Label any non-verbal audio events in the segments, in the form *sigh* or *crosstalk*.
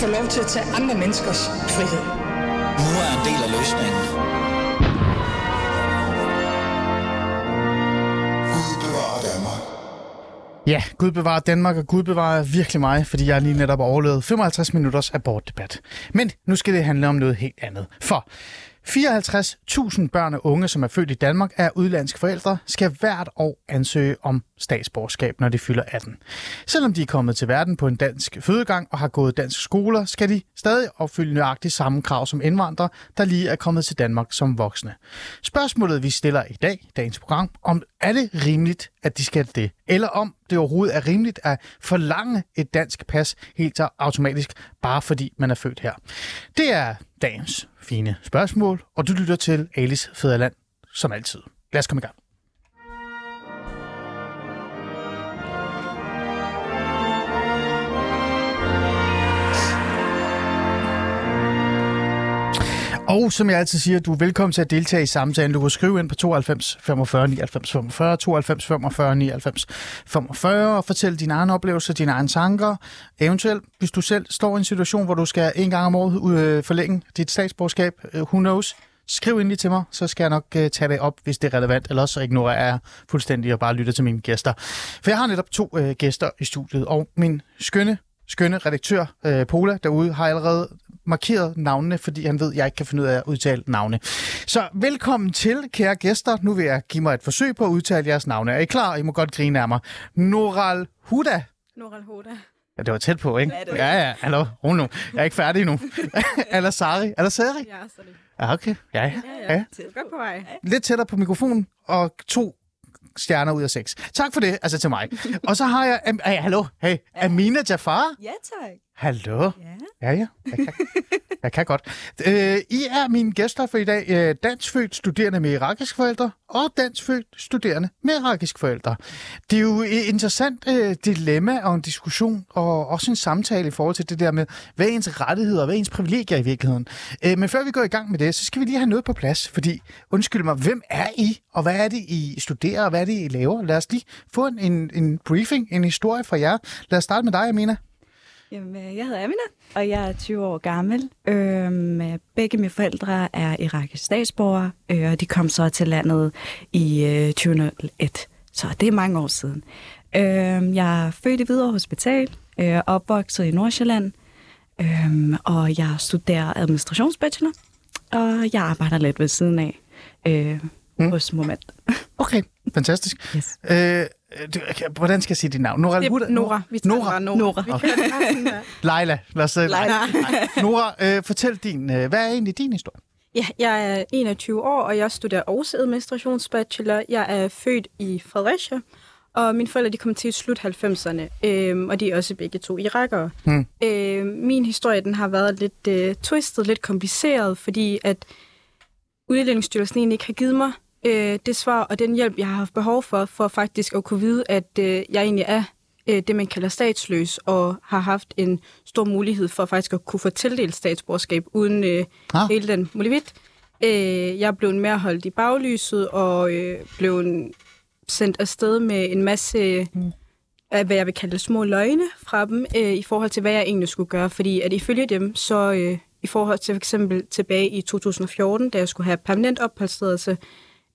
få lov til at tage andre menneskers frihed. Nu er en del af løsningen. Ja, Gud bevarer Danmark, og Gud bevarer virkelig mig, fordi jeg lige netop overlevet 55 minutters abortdebat. Men nu skal det handle om noget helt andet. For 54.000 børn og unge, som er født i Danmark af udlandske forældre, skal hvert år ansøge om statsborgerskab, når de fylder 18. Selvom de er kommet til verden på en dansk fødegang og har gået dansk skoler, skal de stadig opfylde nøjagtigt samme krav som indvandrere, der lige er kommet til Danmark som voksne. Spørgsmålet, vi stiller i dag, dagens program, om er det rimeligt, at de skal det, eller om det overhovedet er rimeligt at forlange et dansk pas helt så automatisk, bare fordi man er født her. Det er dagens fine spørgsmål, og du lytter til Alice Fæderland som altid. Lad os komme i gang. Og som jeg altid siger, du er velkommen til at deltage i samtalen. Du kan skrive ind på 92 45 99 45, 92 45 99 45 og fortælle dine egne oplevelser, dine egne tanker. Eventuelt, hvis du selv står i en situation, hvor du skal en gang om året øh, forlænge dit statsborgerskab, øh, who knows, skriv endelig til mig, så skal jeg nok øh, tage det op, hvis det er relevant, eller så ignorerer jeg fuldstændig og bare lytter til mine gæster. For jeg har netop to øh, gæster i studiet, og min skønne, skønne redaktør, uh, Pola, derude, har allerede markeret navnene, fordi han ved, at jeg ikke kan finde ud af at udtale navne. Så velkommen til, kære gæster. Nu vil jeg give mig et forsøg på at udtale jeres navne. Er I klar? I må godt grine af mig. Noral Huda. Noral Huda. Ja, det var tæt på, ikke? Ja, ja, ja. Hallo, ro nu. Jeg er ikke færdig endnu. *laughs* Eller Sari. Eller Sari? Ja, det. Ja, okay. Ja, ja. Ja, ja. ja. Godt på vej. Lidt tættere på mikrofonen, og to stjerner ud af seks. Tak for det, altså til mig. *laughs* og så har jeg... Am- hey, hallo, hey, Amina Jafar. Ja, tak. Hallo. Ja. Ja, ja. Jeg kan, *laughs* jeg kan godt. Øh, I er mine gæster for i dag. Øh, danskfødt studerende med irakiske forældre og danskfødt studerende med irakiske forældre. Det er jo et interessant øh, dilemma og en diskussion og også en samtale i forhold til det der med, hvad er ens rettigheder og hvad er ens privilegier i virkeligheden. Øh, men før vi går i gang med det, så skal vi lige have noget på plads, fordi undskyld mig, hvem er I, og hvad er det, I studerer, og hvad er det, I laver? Lad os lige få en, en, en briefing, en historie fra jer. Lad os starte med dig, Amina. Jamen, øh, jeg hedder Amina, og jeg er 20 år gammel. Øhm, øh, begge mine forældre er irakiske statsborgere, øh, og de kom så til landet i øh, 2001. Så det er mange år siden. Øhm, jeg er født i Hvidovre Hospital, øh, opvokset i Nordsjælland, øhm, og jeg studerer administrationsbachelor, og jeg arbejder lidt ved siden af øh, mm. hos *laughs* Moment. Okay, fantastisk. Yes. Øh, du- okay, hvordan skal jeg sige dit navn? Nora, er Nora. Vi Nora. Nora. Nora. *laughs* Sådan der. Leila. Lad os, Leila. Nej. Nora, øh, fortæl din, øh, hvad er egentlig din historie? Ja, jeg er 21 år, og jeg studerer også administrationsbachelor. Jeg er født i Fredericia, og mine forældre de kom til slut 90'erne, øhm, og de er også begge to irakere. Hmm. Øhm, min historie den har været lidt øh, twistet, lidt kompliceret, fordi at Udlændingsstyrelsen egentlig ikke har givet mig øh, det svar og den hjælp, jeg har haft behov for, for faktisk at kunne vide, at øh, jeg egentlig er øh, det, man kalder statsløs, og har haft en stor mulighed for faktisk at kunne få tildelt statsborgerskab uden øh, Ah. hele den mulighed. Øh, jeg blevet mere holdt i baglyset og øh, blev sendt afsted med en masse mm. af, hvad jeg vil kalde små løgne fra dem, øh, i forhold til, hvad jeg egentlig skulle gøre. Fordi at ifølge dem, så øh, i forhold til for eksempel tilbage i 2014, da jeg skulle have permanent opholdstilladelse,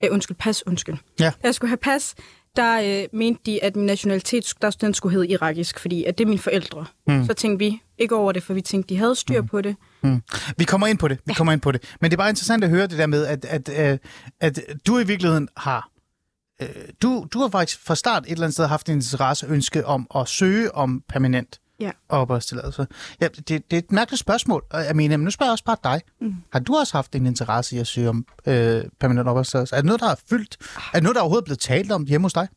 øh, undskyld, pas, undskyld. Ja. Da jeg skulle have pas, der øh, mente de, at min nationalitet der, den skulle hedde irakisk, fordi at det er mine forældre. Mm. Så tænkte vi ikke over det, for vi tænkte, de havde styr på det. Mm. Vi kommer ind på det. Vi kommer ind på det. Men det er bare interessant at høre det der med, at, at, at, at du i virkeligheden har... øh, Du, du har faktisk fra start et eller andet sted haft en interesse ønske om at søge om permanent Ja. opholdstilladelse. Ja, det, det er et mærkeligt spørgsmål, og jeg mener, men nu spørger jeg også bare dig. Mm. Har du også haft en interesse i at søge om øh, permanent opholdstilladelse? Er det noget, der er fyldt? Er det noget, der overhovedet er blevet talt om hjemme hos dig?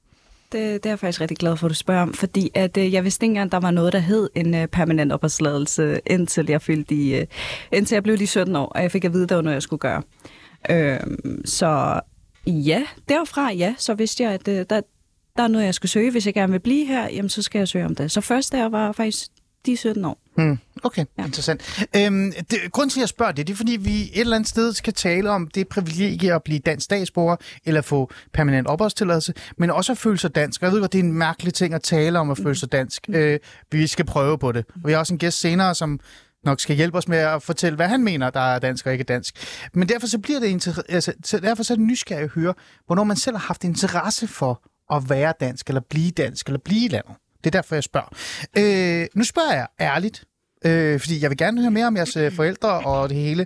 Det, det er jeg faktisk rigtig glad for, at du spørger om, fordi at, øh, jeg vidste ikke engang, der var noget, der hed en øh, permanent opholdstilladelse, indtil jeg, fyldte de, øh, indtil jeg blev de 17 år, og jeg fik at vide, at det var noget, jeg skulle gøre. Øhm, så ja, derfra ja, så vidste jeg, at øh, der, der er noget, jeg skal søge. Hvis jeg gerne vil blive her, jamen, så skal jeg søge om det. Så først der var faktisk de 17 år. Hmm. Okay, ja. Interessant. Øhm, det, grunden til, at jeg spørger det, det er, fordi vi et eller andet sted skal tale om det privilegie at blive dansk statsborger, eller få permanent opholdstilladelse, men også at føle sig dansk. Og Jeg ved godt, det er en mærkelig ting at tale om at føle sig dansk. Øh, vi skal prøve på det. Og vi har også en gæst senere, som nok skal hjælpe os med at fortælle, hvad han mener, der er dansk og ikke dansk. Men derfor så bliver det inter- altså, så derfor så er det nysgerrig at høre, hvornår man selv har haft interesse for at være dansk, eller blive dansk, eller blive i landet. Det er derfor, jeg spørger. Øh, nu spørger jeg ærligt, øh, fordi jeg vil gerne høre mere om jeres øh, forældre og det hele.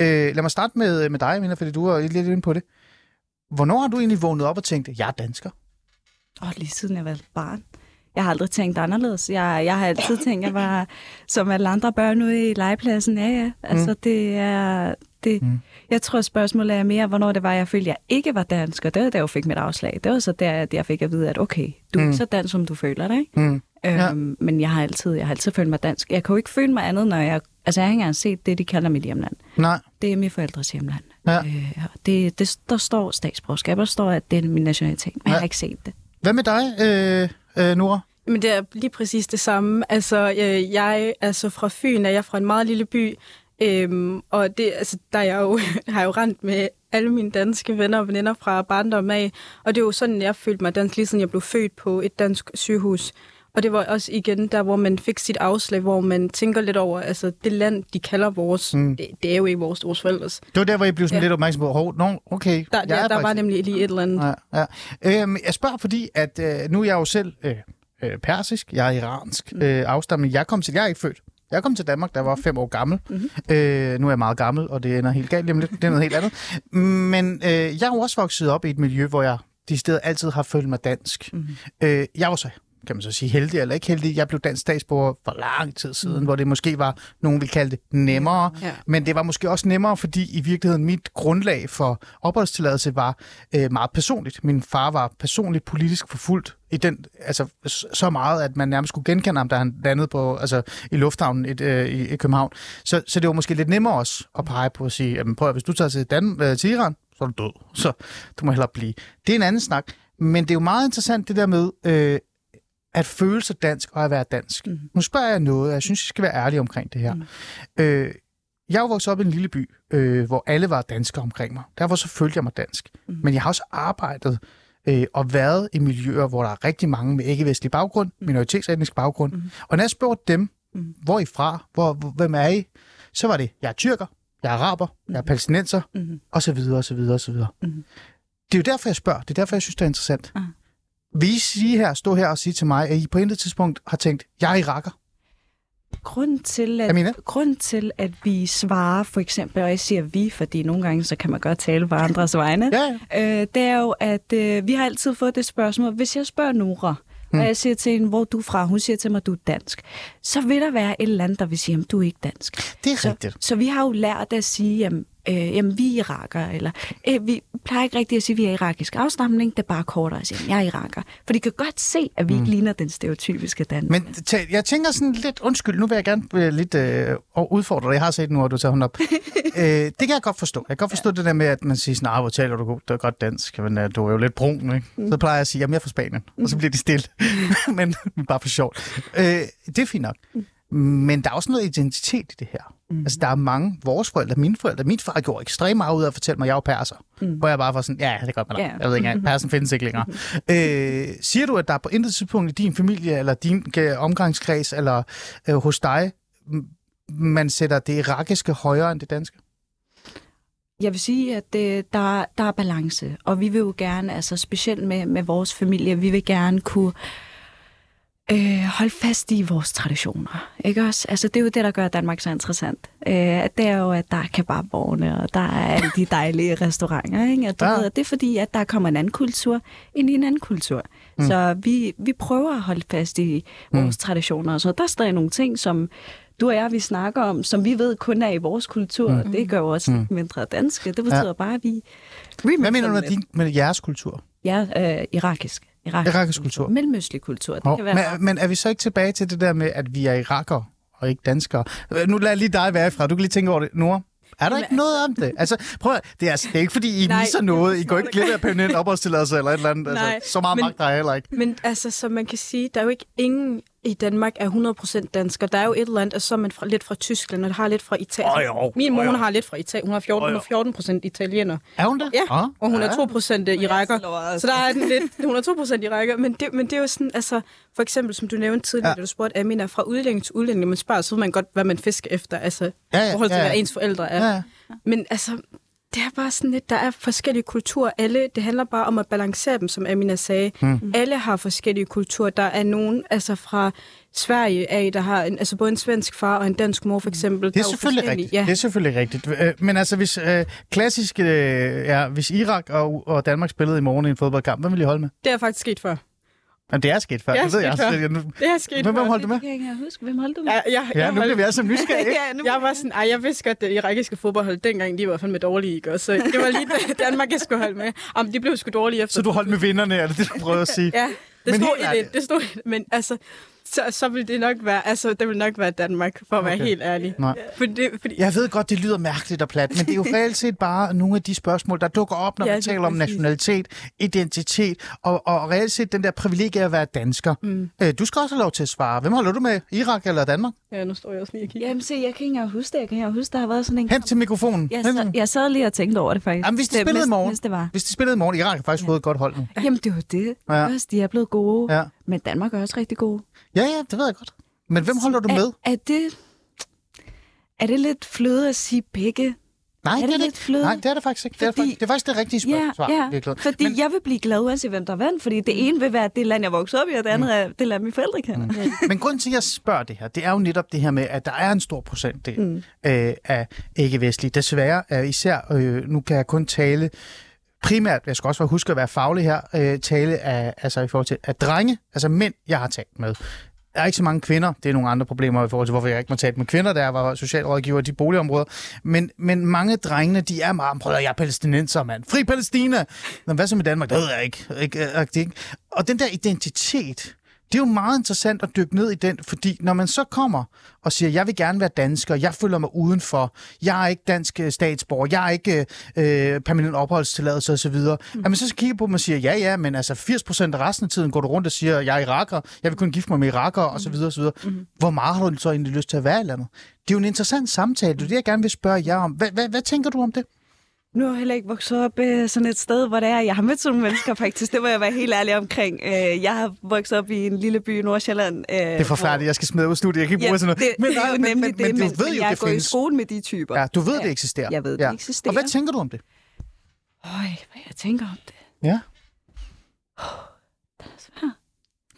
Øh, lad mig starte med, med dig, Mina, fordi du er lidt inde på det. Hvornår har du egentlig vågnet op og tænkt, jeg er dansker? Og lige siden jeg var barn. Jeg har aldrig tænkt anderledes. Jeg, jeg har altid tænkt, at jeg var som alle andre børn ude i legepladsen. Ja, ja. Altså, mm. det er... Det, mm. Jeg tror, spørgsmålet er mere, hvornår det var, jeg følte, at jeg ikke var dansk. Og det var da jeg fik mit afslag. Det var så der, at jeg fik at vide, at okay, du er Mm. så dansk, som du føler dig. Ikke? Mm. Ja. Øhm, men jeg har, altid, jeg har altid følt mig dansk. Jeg kan jo ikke føle mig andet, når jeg... Altså, jeg har ikke engang set det, de kalder mit hjemland. Nej. Det er mine forældres hjemland. Ja. Øh, og det, det, der står statsborgerskab, og der står, at det er min nationalitet. Men Ja. jeg har ikke set det. Hvad med dig, øh, øh, Nora? Men det er lige præcis det samme. Altså, øh, jeg er så fra Fyn, er jeg fra en meget lille by, øhm, og det, altså, der er jeg jo, *laughs* har jeg jo rent med alle mine danske venner og veninder fra barndom af, og det er jo sådan, jeg følte mig dansk, lige siden jeg blev født på et dansk sygehus. Og det var også igen der, hvor man fik sit afslag, hvor man tænker lidt over, altså det land, de kalder vores, Mm. det, det er jo ikke vores, vores forældres. Det var der, hvor I blev sådan ja. Lidt opmærksom på, hov, no, okay, Der, jeg der, er der var nemlig lige et eller andet. Ja, ja. Øhm, jeg spørger, fordi at øh, nu er jeg jo selv øh, øh, persisk, jeg er iransk Mm. øh, afstamning. Jeg kom til, jeg er ikke født. Jeg kom til Danmark, da jeg var fem år gammel. Mhm. Øh, nu er jeg meget gammel, og det ender helt galt lige lidt. Det er noget helt andet. Men øh, jeg er jo også vokset op i et miljø, hvor jeg de steder altid har følt mig dansk. Mhm. Mm. Øh, jeg var så kan man så sige heldig eller ikke heldig. Jeg blev dansk statsborger for lang tid siden, mm. hvor det måske var, nogen vil kalde det nemmere. Ja. Men det var måske også nemmere, fordi i virkeligheden mit grundlag for opholdstilladelse var øh, meget personligt. Min far var personligt politisk forfulgt i den, altså, så meget, at man nærmest skulle genkende ham, da han landede på, altså, i lufthavnen et, øh, i, i København. Så, så det var måske lidt nemmere også at pege på at sige, jamen, prøv at, hvis du tager til, Dan, øh, til Iran, så er du død. *laughs* Så du må hellere blive. Det er en anden snak. Men det er jo meget interessant det der med, øh, at føle sig dansk og at være dansk. Mm. Nu spørger jeg noget, og jeg synes, jeg skal være ærlig omkring det her. Mm. Øh, jeg er vokset op i en lille by, øh, hvor alle var danskere omkring mig. Derfor så følte jeg mig dansk. Mm. Men jeg har også arbejdet øh, og været i miljøer, hvor der er rigtig mange med ikke-vestlig baggrund, mm. minoritetsetnisk baggrund. Mm. Og når jeg spurgte dem, mm. hvor I fra, hvor, hvem er I, så var det, jeg er tyrker, jeg er araber, mm. jeg er palæstinenser, mm. og så videre, og så videre, og så videre. Mm. Det er jo derfor, jeg spørger. Det er derfor, jeg synes, det er interessant. Ah. Vil I sige her, stå her og sige til mig, at I på intet tidspunkt har tænkt, jeg er iraker? Grunden til, at, Amina? grunden til, at vi svarer, for eksempel, og jeg siger vi, fordi nogle gange så kan man godt tale på andres *laughs* vegne, Ja, øh, det er jo, at øh, vi har altid fået det spørgsmål, hvis jeg spørger Nora, Hmm. og jeg siger til hende, hvor du er fra, hun siger til mig, du er dansk, så vil der være et eller andet, der vil sige, at du er ikke dansk. det er Så, rigtigt. så vi har jo lært at sige, jamen, øh, jamen vi er irakere, eller øh, vi plejer ikke rigtigt at sige, at vi er irakisk afstamning, det er bare kortere at sige, at jeg er iraker. For de kan godt se, at vi ikke ligner den stereotypiske dansker. Men tæ- jeg tænker sådan lidt, undskyld, nu vil jeg gerne blive lidt øh, udfordre dig. Jeg har set nu, at du tager hånden op. *laughs* øh, det kan jeg godt forstå. Jeg kan godt forstå ja. det der med, at man siger sådan, "Ah, hvor taler du godt, det er godt dansk, men uh, du er jo lidt brun, ikke? Mm. Så plejer jeg at sige, jamen jeg er fra Spanien, og så bliver de stille. *laughs* men bare for sjovt. Øh, det er fint nok. Men der er også noget identitet i det her. Mm. Altså, der er mange, vores forældre, mine forældre, min far gjorde ekstremt meget ud af at fortælle mig, at jeg er perser. Mm. Hvor jeg bare var sådan, ja, det er godt med dig. Ja. Jeg ved ikke engang, *laughs* persen findes ikke længere. øh, siger du, at der er på intet tidspunkt i din familie, eller din øh, omgangskreds, eller øh, hos dig, man sætter det irakiske højere end det danske? Jeg vil sige, at det, der, der er balance, og vi vil jo gerne, altså specielt med, med vores familie, vi vil gerne kunne øh, holde fast i vores traditioner. Ikke også? Altså, det er jo det, der gør Danmark så interessant. Øh, det er jo, at der er kebabborgene, og der er alle de dejlige *laughs* restauranter. Ikke? Og du Ja. ved, det er fordi, at der kommer en anden kultur ind i en anden kultur. Mm. Så vi, vi prøver at holde fast i vores mm. traditioner. Så der er stadig nogle ting, som du og jeg, vi snakker om, som vi ved kun er i vores kultur. Mm. Det gør jo også mm. mindre danske. Det betyder ja. bare, at vi Hvad mener du med, din, med jeres kultur? Ja, øh, irakisk. Irakisk, Irakisk kultur. Mellemøstlig kultur. Det Oh, kan være men, men er vi så ikke tilbage til det der med, at vi er irakere og ikke danskere? Øh, Nu lader jeg lige dig være fra. Du kan lige tænke over det. Nora? Er der ikke noget om det? Altså, prøv at, det, er, det er ikke fordi, I Nej. misser noget. I går ikke glip af permanent opholdstilladelse eller et eller andet. Nej, Altså, så meget men- magt har jeg heller ikke. Men altså, som man kan sige, der er jo ikke ingen, i Danmark er 100% dansker. Der er jo et eller andet, og så er man fra, lidt fra Tyskland, og der har lidt fra Italien. Åh, jo. Min mor jo. har lidt fra Italien. Hun har 14, hun er 14 procent italiener. Er hun det? Ja, Ah, og hun ja. er 2 procent iraker. slår Så der er den lidt, hun er 2 procent iraker. Men det, men det er jo sådan, altså, for eksempel, som du nævnte tidligere, Ja. ja. da du spurgte Amina, fra udlænding til udlænding, når man spørger, så ved man godt, hvad man fisker efter, altså, Ja, ja, i forhold til, ja, ja. hvad ens forældre er. Ja, ja. Men altså, det er bare sådan lidt, der er forskellige kulturer. Alle, det handler bare om at balancere dem, som Amina sagde. Mm. Alle har forskellige kulturer. Der er nogen, altså fra Sverige af, der har en, altså både en svensk far og en dansk mor, for eksempel. Det er selvfølgelig rigtigt. Ja. Det er selvfølgelig rigtigt. Øh, Men altså, hvis øh, klassisk, øh, ja, hvis Irak og, og Danmark spillede i morgen i en fodboldkamp, hvem vil I holde med? Det er faktisk sket før. Jamen, det er sket før. Det er det ved jeg sket også. før. Jeg, nu, Det er sket hvem, før. hvem holdt du med? Jeg kan ikke huske, hvem holdt du med? Ja, jeg, Ja, jeg nu bliver vi sammen nysgerrige. *laughs* ja, nu Jeg var sådan, ej, jeg vidste godt, at det irakiske fodboldhold dengang, de var fandme dårlige, ikke? Og så det var lige det, *laughs* Danmark, jeg skulle holde med. Jamen, de blev sgu dårlige efter. Så du holdt med vinderne, er det det, du prøver at sige? Ja, det Men stod i det. Det stod i det. Men altså, så, så vil det nok være, altså, det vil nok være Danmark, for at være helt ærlig. Nej. Fordi, fordi, Jeg ved godt, det lyder mærkeligt og plat, men det er jo *laughs* reelt set bare nogle af de spørgsmål, der dukker op, når Ja, man taler om præcis. nationalitet, identitet og, og reelt set den der privilegie at være dansker. Mm. Øh, du skal også have lov til at svare. Hvem holder du med? Irak eller Danmark? ja, nu står jeg også lige og kigger. Jamen se, jeg kan ikke engang huske det. Jeg kan ikke huske, der har været sådan en... Hen til mikrofonen. Jeg, jeg sad lige og tænkte over det faktisk. Jamen, hvis de Det- spillede i morgen. Mens det var. Hvis de spillede i morgen, Irak har faktisk fået et godt hold nu. Jamen, det var det. Ja. Ja. Også, de er blevet gode. Ja. Men Danmark er også rigtig gode. Ja, ja, det ved jeg godt. Men hvem holder du med? Er, er det... Er det lidt fløde at sige begge? Nej, er det, det er det lidt ikke. fløde? Nej, det er det faktisk ikke. Det er, Fordi- faktisk, det er faktisk det rigtige spørgsmål. Ja, svar, ja. fordi Men- jeg vil blive glad uanset hvem der vandt, fordi det ene vil være det land, jeg voksede op i, og det andet er det land, mine forældre kender. Mm. Men grunden til, at jeg spørger det her, det er jo netop det her med, at der er en stor procentdel mm. øh, af ikke-vestlige. Desværre, øh, især, øh, nu kan jeg kun tale primært, jeg skal også huske at være faglig her, øh, tale af, altså i forhold til af drenge, altså mænd, jeg har talt med. Er ikke så mange kvinder. Det er nogle andre problemer i forhold til, hvorfor jeg ikke må tale med kvinder, der var socialrådgiver i de boligområder. Men, men mange drengene, de er meget, prøv at jeg er palæstinenser, mand. Fri Palæstina! Men hvad så med Danmark? Det ved jeg ikke, ikke, øh, ikke. Og den der identitet, det er jo meget interessant at dykke ned i den, fordi når man så kommer og siger, jeg vil gerne være dansker, jeg føler mig udenfor, jeg er ikke dansk øh, statsborger, jeg er ikke øh, permanent opholdstilladelse osv., mm. at man så kigger på dem og siger, ja ja, men altså 80% af resten af tiden går du rundt og siger, jeg er iraker, jeg vil kun gifte mig med irakere osv. osv. Mm. Hvor meget har du så egentlig lyst til at være i landet? Det er jo en interessant samtale, det er det, jeg gerne vil spørge jer om. Hvad, hvad, hvad tænker du om det? Nu er jeg heller ikke vokset op øh, sådan et sted, hvor det er. Jeg har mødt sådan nogle mennesker faktisk. Det må jeg være helt ærlig omkring. Øh, jeg har vokset op i en lille by i Nordsjælland. Øh, Det er forfærdeligt, jeg skal smide ud af studiet, jeg kan ikke Ja, bruge sådan det, noget. det er jo nej, nemlig det, men, men, du ved men jo, jeg er det i findes. skole med de typer. Ja, du ved, Ja. det eksisterer. Jeg ved, det ja. eksisterer. Og hvad tænker du om det? Øj, hvad jeg tænker om det. Ja.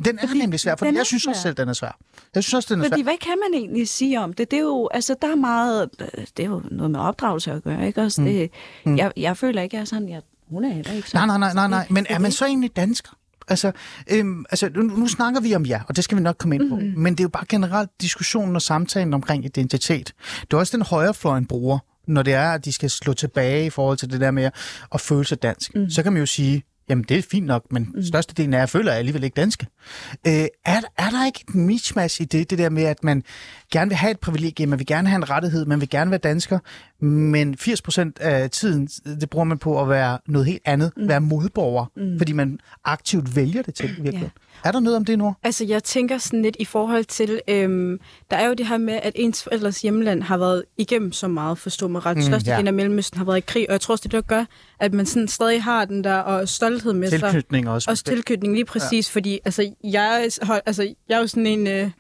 Den er svær. Fordi nemlig svær, for jeg synes også svær. selv, den er svær. Jeg synes også, den er svær. Fordi hvad kan man egentlig sige om det? Det er jo, altså, der er meget, det er jo noget med opdragelse at gøre, ikke også? Mm. Det, jeg, jeg føler ikke, jeg er sådan, jeg, hun er heller ikke Nej, sådan. nej, nej, nej, nej. Men Det er man så egentlig dansker? Altså, øhm, altså nu, nu snakker vi om jer, og det skal vi nok komme ind på. Mm-hmm. Men det er jo bare generelt diskussionen og samtalen omkring identitet. Det er også den højrefløjen bruger, når det er, at de skal slå tilbage i forhold til det der med at føle sig dansk. Mm. Så kan man jo sige, jamen det er fint nok, men mm. størstedelen af jer føler jeg alligevel ikke danske. Øh, er, er der ikke et mismatch i det, det der med, at man gerne vil have et privilegie, man vil gerne have en rettighed, man vil gerne være dansker, men 80% af tiden, det bruger man på at være noget helt andet, mm. være modborger, mm. fordi man aktivt vælger det til i virkeligheden. Ja. Er der noget om det nu? Altså, jeg tænker sådan lidt i forhold til, øhm, der er jo det her med, at ens forældres hjemland har været igennem så meget, forstå mig ret. Mm, Størstedelen ja. af Mellemøsten har været i krig, og jeg tror også, det der gør, at man sådan stadig har den der og stolthed med sig. Tilknytning også. Også tilknytning, lige præcis, ja. fordi altså, jeg, altså, jeg er jo sådan en øh,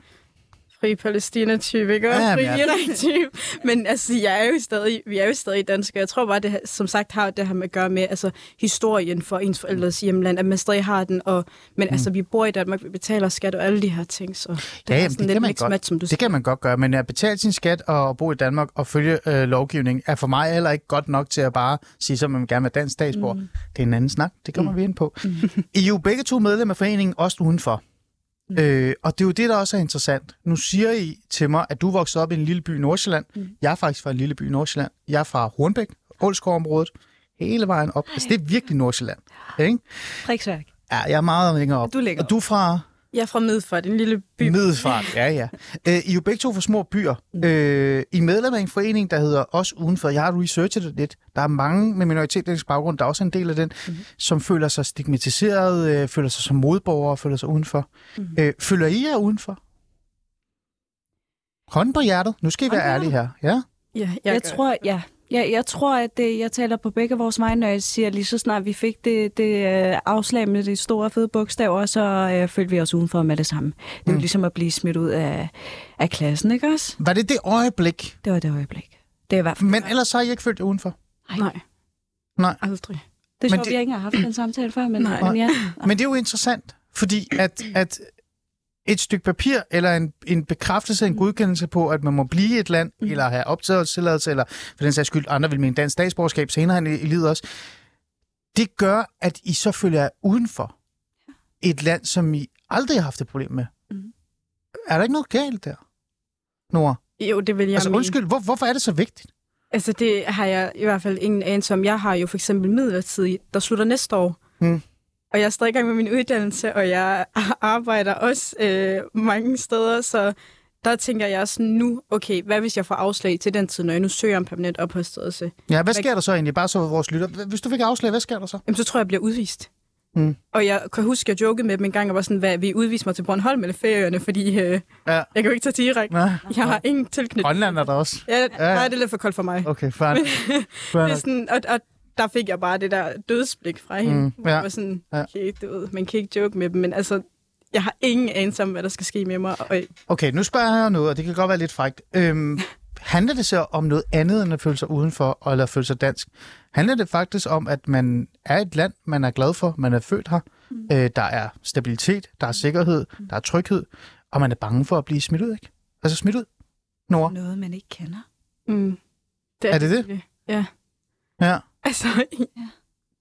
fri Palæstina-type, ikke? Og Ja, fri Irak-type. Men altså, jeg er jo stadig, vi er jo stadig danskere. Jeg tror bare, det som sagt har det her med at gøre med altså, historien for ens forældres hjemland, at man stadig har den. Og, men mm. altså, vi bor i Danmark, vi betaler skat og alle de her ting, så det Ja, er sådan det kan lidt man mix godt. match, som du Det kan man godt gøre, men at betale sin skat og bo i Danmark og følge øh, lovgivning er for mig heller ikke godt nok til at bare sige, så man vil gerne være dansk statsborger. Mm. Det er en anden snak, det kommer mm. vi ind på. Mm. I er jo begge to medlem af foreningen, også udenfor. Mm. Øh, og det er jo det, der også er interessant. Nu siger I til mig, at du voksede op i en lille by i Nordsjælland. Mm. Jeg er faktisk fra en lille by i Nordsjælland. Jeg er fra Hornbæk, Ålsgård-området, hele vejen op. Altså, det er virkelig Nordsjælland. Ikke? Frederiksværk. Ja, jeg er meget længere op. Du og du er fra... Jeg er fra Middelfart, en lille by. Middelfart, ja, ja. Øh, I er jo begge to fra små byer. Mm. Øh, I er medlem af en forening, der hedder Os Udenfor. Jeg har researchet det lidt. Der er mange med minoritetens baggrund, der er også en del af den, mm. som føler sig stigmatiseret, øh, føler sig som modborgere, føler sig udenfor. Mm. Øh, føler I jer udenfor? Hånden på hjertet. Nu skal I være ærlige her. Ja. Ja, jeg, Jeg, jeg gør. tror, ja. Jeg, jeg tror, at det, jeg taler på begge vores vegne, når jeg siger, lige så snart vi fik det, det øh, afslag med de store fede bogstaver, så øh, følte vi os udenfor med det samme. Det er jo Mm. ligesom at blive smidt ud af, af klassen, ikke også? Var det det øjeblik? Det var det øjeblik. Det er i hvert fald... Men ellers så har I ikke følt jer udenfor. Nej. Nej. Aldrig. det er sjovt, det- vi har ikke engang haft den samtale før, men, Nej. men ja. Men det er jo interessant, fordi at, at et stykke papir eller en, en bekræftelse, en godkendelse på, at man må blive et land, mm. eller have optagelsetilladelse, eller for den sags skyld, andre vil mene dansk statsborgerskab senere hen i, i livet også, det gør, at I så følger udenfor et land, som I aldrig har haft et problem med. Mm. Er der ikke noget galt der, Nora? Jo, det vil jeg Altså undskyld, hvor, hvorfor er det så vigtigt? Altså, det har jeg i hvert fald ingen anelse om. Jeg har jo for eksempel midlertidigt, der slutter næste år. Mm. Og jeg er stadig i gang med min uddannelse, og jeg *laughs* arbejder også øh, mange steder, så der tænker jeg sådan nu, okay, hvad hvis jeg får afslag til den tid, når jeg nu søger om permanent opholdstilladelse? Ja, hvad sker der så egentlig? Bare så vores lytter. Hvis du fik afslag, hvad sker der så? Jamen, så tror jeg, jeg bliver udvist. Mm. Og jeg kan huske, at jeg jokede med dem en gang, og var sådan, hvad, vi udviste mig til Bornholm eller ferierne, fordi øh, Ja. jeg kan jo ikke tage til Irak. Nej. Jeg har ingen tilknytning. Grønland er der også. Ja, Ja. nej, det er lidt for koldt for mig. Okay, fair. *laughs* fair Det er sådan, og, og der fik jeg bare det der dødsblik fra hende. Mm, ja. var sådan, okay, du ved, man kan ikke joke med dem, men altså, jeg har ingen anelse om, hvad der skal ske med mig. Og, Okay, nu spørger jeg noget, og det kan godt være lidt frækt. Øhm, handler det så om noget andet, end at føle sig udenfor, eller at føle sig dansk? Handler det faktisk om, at man er et land, man er glad for, man er født her, mm. øh, der er stabilitet, der er sikkerhed, Mm. der er tryghed, og man er bange for at blive smidt ud, ikke? Altså smidt ud? Nora? Noget, man ikke kender. mm, det Er det det? virkelig. Ja, Ja. *laughs* altså,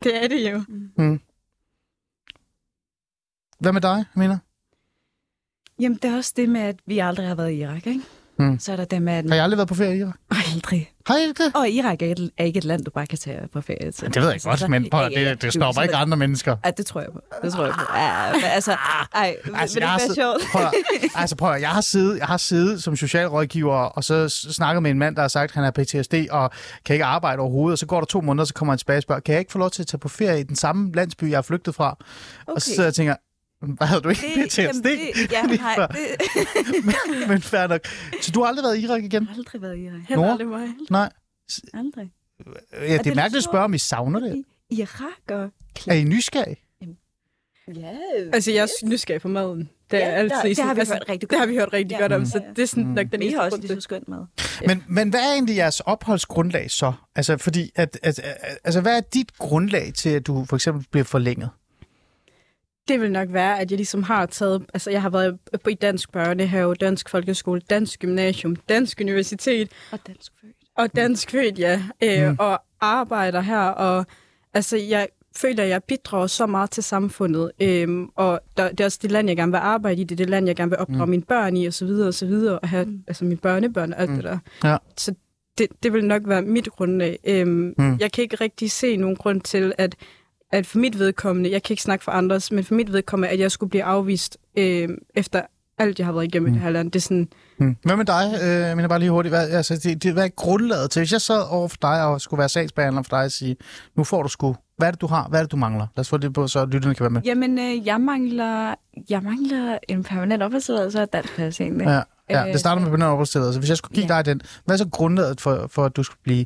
det er det jo. Mm. Hvad med dig, Amina? Jamen, det er også det med, at vi aldrig har været i Irak, ikke? Mm. Så er der det med, at... Har I aldrig været på ferie i Irak? Aldrig. Har I ikke det? Og Irak er, et, er ikke et land, du bare kan tage på ferie til. Det ved jeg Altså, godt, så- men prøv, ja, ja, det, det stopper ikke andre mennesker. Ja, det tror jeg på. Det tror jeg på. Ja, men altså, ej, *laughs* vil, Altså, vil det jeg har ikke være sjovt? Prøv, *laughs* altså prøv, jeg har siddet, jeg har siddet som socialrådgiver og så snakket med en mand, der har sagt, at han har PTSD og kan ikke arbejde overhovedet, og så går der to måneder, så kommer han tilbage og spørger, kan jeg ikke få lov til at tage på ferie i den samme landsby, jeg er flygtet fra? Okay. Og så sidder jeg og tænker, hvad havde du ikke PTSD? jamen, det, ja, nej, det, *laughs* men, men fair nok. Så du har aldrig været i Irak igen? jeg har aldrig været i Irak. Heller Nora? aldrig mig. Nej. Aldrig. Ja, det er det mærkeligt at spørge, om I savner det. Irak og... Er I nysgerrige? Ja, Altså, jeg er nysgerrig på maden. Det, er Ja, altid, der- det har vi altså, hørt rigtig Det godt. har vi hørt rigtig Ja. godt om, Mm. så det er sådan Mm. nok den vi eneste har også grund lige til. så skønt med. Men, men hvad er egentlig jeres opholdsgrundlag så? Altså, fordi at, at, at, altså, hvad er dit grundlag til, at du for eksempel bliver forlænget? Det vil nok være, at jeg ligesom har taget... Altså, jeg har været på i dansk børnehave, dansk folkeskole, dansk gymnasium, dansk universitet Og dansk født. og dansk født, ja. Øh, Mm. Og arbejder her, og altså, jeg føler, at jeg bidrager så meget til samfundet. Øhm, og der, det er også det land, jeg gerne vil arbejde i, det er det land, jeg gerne vil opdrage Mm. mine børn i, og så videre, og så videre, og have Mm. altså, mine børnebørn og alt Mm. det der. Ja. Så det, det vil nok være mit grundlag. Øhm, Mm. Jeg kan ikke rigtig se nogen grund til, at, at for mit vedkommende, jeg kan ikke snakke for andres, men for mit vedkommende, at jeg skulle blive afvist øhm, efter alt, jeg har været igennem Mm. i det her land. Det er sådan, Hmm. Hvad med dig? Øh, jeg mener bare lige hurtigt. Hvad, altså, det, det, hvad er grundlaget til? Hvis jeg sad over for dig og skulle være sagsbehandler for dig og sige, nu får du sgu, hvad er det, du har? Hvad er det, du mangler? Lad os få det på, så lytterne kan være med. Jamen, øh, jeg mangler, jeg mangler en permanent opholdstilladelse og et dansk pas egentlig. Ja, ja Øh, det starter med benævnt opholdstilladelse. Hvis jeg skulle give ja. dig den, hvad er så grundlaget for, for, at du skulle blive?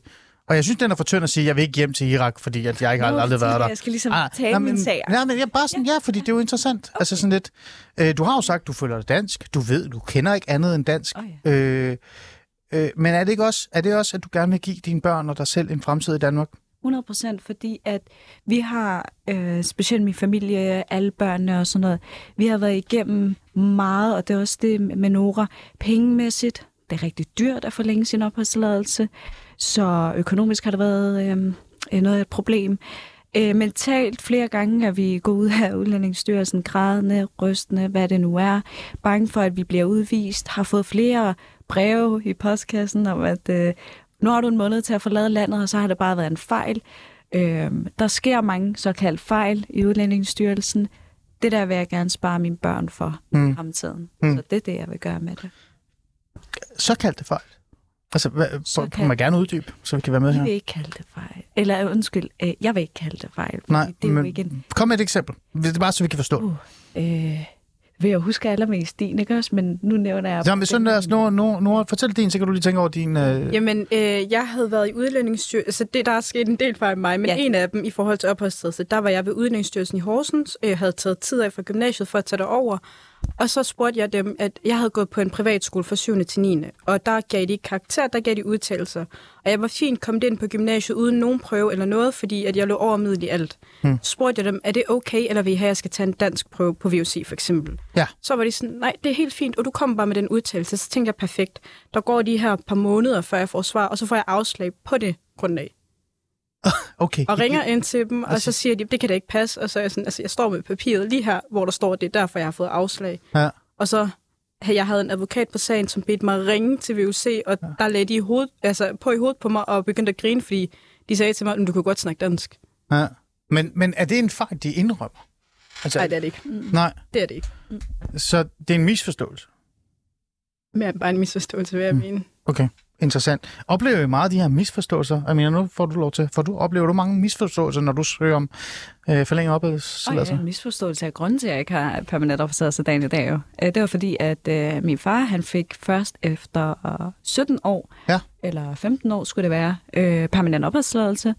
Og jeg synes, den er for tynd at sige, at jeg vil ikke hjem til Irak, fordi at jeg ikke har aldrig været der. Jeg skal ligesom Ah, tale nej, min sag. Ja, men jeg bare sådan, ja, fordi det er jo interessant. Okay. Altså sådan lidt, øh, du har jo sagt, du føler dig dansk. Du ved, du kender ikke andet end dansk. Åh, ja. øh, øh, men er det ikke også, er det også, at du gerne vil give dine børn og dig selv en fremtid i Danmark? 100 procent, fordi at vi har, øh, specielt min familie, alle børnene og sådan noget, vi har været igennem meget, og det er også det med Nora, pengemæssigt. Det er rigtig dyrt at forlænge sin opholdstilladelse, så økonomisk har det været øh, noget af et problem. Øh, mentalt flere gange er vi gået ud af Udlændingsstyrelsen, grædende, rystende, hvad det nu er, bange for, at vi bliver udvist, har fået flere breve i postkassen om, at øh, nu har du en måned til at forlade landet, og så har det bare været en fejl. Øh, der sker mange såkaldt fejl i Udlændingsstyrelsen. Det der vil jeg gerne spare mine børn for Mm. i fremtiden. Mm. Så det er det, jeg vil gøre med det. Så kaldt det fejl. Altså, hvad, Såkaldt. må man gerne uddybe, så vi kan være med Jeg her? vil ikke kalde det fejl. Eller undskyld, øh, jeg vil ikke kalde det fejl. Nej, det er men jo ikke en kom med et eksempel. Det er bare, så vi kan forstå. Uh. Øh, vil jeg huske allermest din, ikke også? Men nu nævner jeg... Så, men sådan der, Nora, Nora, Nora, fortæl din, så kan du lige tænke over din... Øh... Jamen, øh, jeg havde været i Udlændingsstyrelsen, altså det, der er sket en del fejl mig, men Ja. en af dem i forhold til opholdstilladelse, der var jeg ved Udlændingsstyrelsen i Horsens, øh, havde taget tid af fra gymnasiet for at tage det over, og så spurgte jeg dem, at jeg havde gået på en privatskole fra 7. til 9. Og der gav de karakter, der gav de udtalelser. Og jeg var fint kommet ind på gymnasiet uden nogen prøve eller noget, fordi at jeg lå over middel i alt. Hmm. Så spurgte jeg dem, er det okay, eller vil I have, at jeg skal tage en dansk prøve på VUC for eksempel? Ja. Så var de sådan, nej, det er helt fint, og du kommer bare med den udtalelse. Så tænkte jeg, perfekt. Der går de her par måneder, før jeg får svar, og så får jeg afslag på det grundlag. *laughs* Okay. Og ringer ind til dem, og Altså- så siger de, det kan da ikke passe. Og så er jeg sådan, altså jeg står med papiret lige her, hvor der står, det er derfor, jeg har fået afslag. Ja. Og så jeg havde en advokat på sagen, som bedte mig ringe til VUC, og ja. der lagde de i hovedet, altså, på i hovedet på mig og begyndte at grine, fordi de sagde til mig, at du kan godt snakke dansk. Ja. Men, men er det en fejl, de indrømmer? Altså, Nej, det er det ikke. nej, Det er det ikke. så det er en misforståelse. End bare en misforståelse, vil jeg mene. Okay, interessant. Oplever I meget af de her misforståelser? Jeg mener, nu får du lov til. For du oplever du mange misforståelser, når du søger om øh, forlænget opholdstilladelse? ja, en misforståelse af grunden til, at jeg ikke har permanent opholdstilladelse dagen i dag. Jo. Øh, Det var fordi, at øh, min far han fik først efter øh, 17 år, Ja. eller 15 år skulle det være, øh, permanent opholdstilladelse,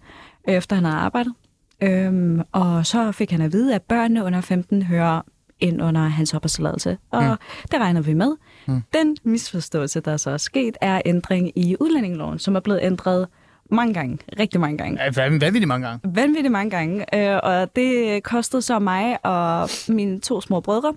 øh, efter han havde arbejdet. Øhm, og så fik han at vide, at børnene under 15 hører ind under hans opholdstilladelse. Og mm. det regner vi med. Mm. Den misforståelse, der så er sket, er ændring i udlændingeloven, som er blevet ændret mange gange, rigtig mange gange Ja, hvad, de mange gange? vanvittigt mange gange, øh, og det kostede så mig og mine to små brødre.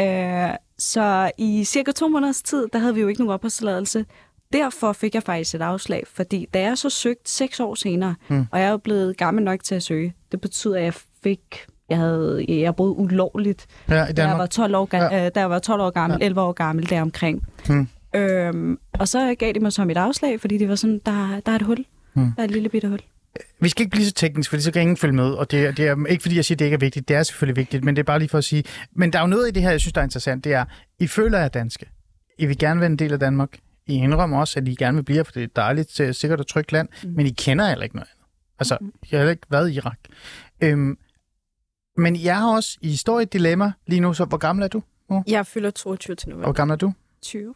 Øh, så i cirka to måneders tid, der havde vi jo ikke nogen opholdstilladelse. Derfor fik jeg faktisk et afslag, fordi da jeg så søgte seks år senere, mm. og jeg er jo blevet gammel nok til at søge, det betyder, at jeg fik, jeg havde, jeg boede ulovligt, Ja, i da jeg var 12 år, Ja. ja. da jeg var 12 år gammel, ja. 11 år gammel, deromkring. Hmm. Øhm, og så gav de mig så mit afslag, fordi det var sådan, der, der er et hul. Hmm. Der er et lille bitte hul. Vi skal ikke blive så teknisk, for så kan ingen følge med, og det, er- det er ikke fordi, jeg siger, at det ikke er vigtigt. Det er selvfølgelig vigtigt, men det er bare lige for at sige. Men der er jo noget i det her, jeg synes, der er interessant. Det er, I føler jer danske. I vil gerne være en del af Danmark. I indrømmer også, at I gerne vil blive for det er et dejligt, øh, sikkert og trygt land, mm. men I kender heller ikke noget andet. Altså, jeg har heller ikke været i Irak. Øhm, men jeg har også, I står i et dilemma lige nu, så hvor gammel er du? Jeg fylder 22 til Hvor november. gammel er du? 20.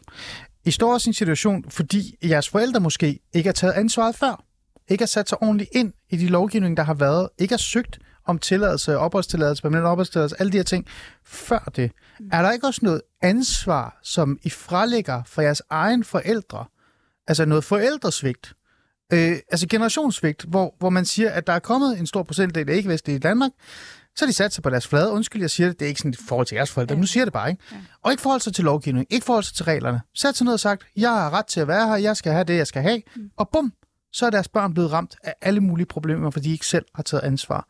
I står også i en situation, fordi jeres forældre måske ikke har taget ansvaret før. Ikke har sat sig ordentligt ind i de lovgivninger, der har været. Ikke har søgt om tilladelse, opholdstilladelse, permanent opholdstilladelse, alle de her ting før det. Mm. Er der ikke også noget ansvar, som I frelægger for jeres egen forældre? Altså noget forældresvigt? Øh, altså generationssvigt, hvor, hvor man siger, at der er kommet en stor procentdel af ikke-vestlige i Danmark, så har de sat sig på deres flade. Undskyld, jeg siger det, det er ikke sådan i forhold til jeres forældre, ja. nu siger det bare, ikke? Ja. Og ikke forhold sig til lovgivning, ikke forhold sig til reglerne. Sat sig ned og sagt, jeg har ret til at være her, jeg skal have det, jeg skal have. Mm. Og bum, så er deres børn blevet ramt af alle mulige problemer, fordi de ikke selv har taget ansvar.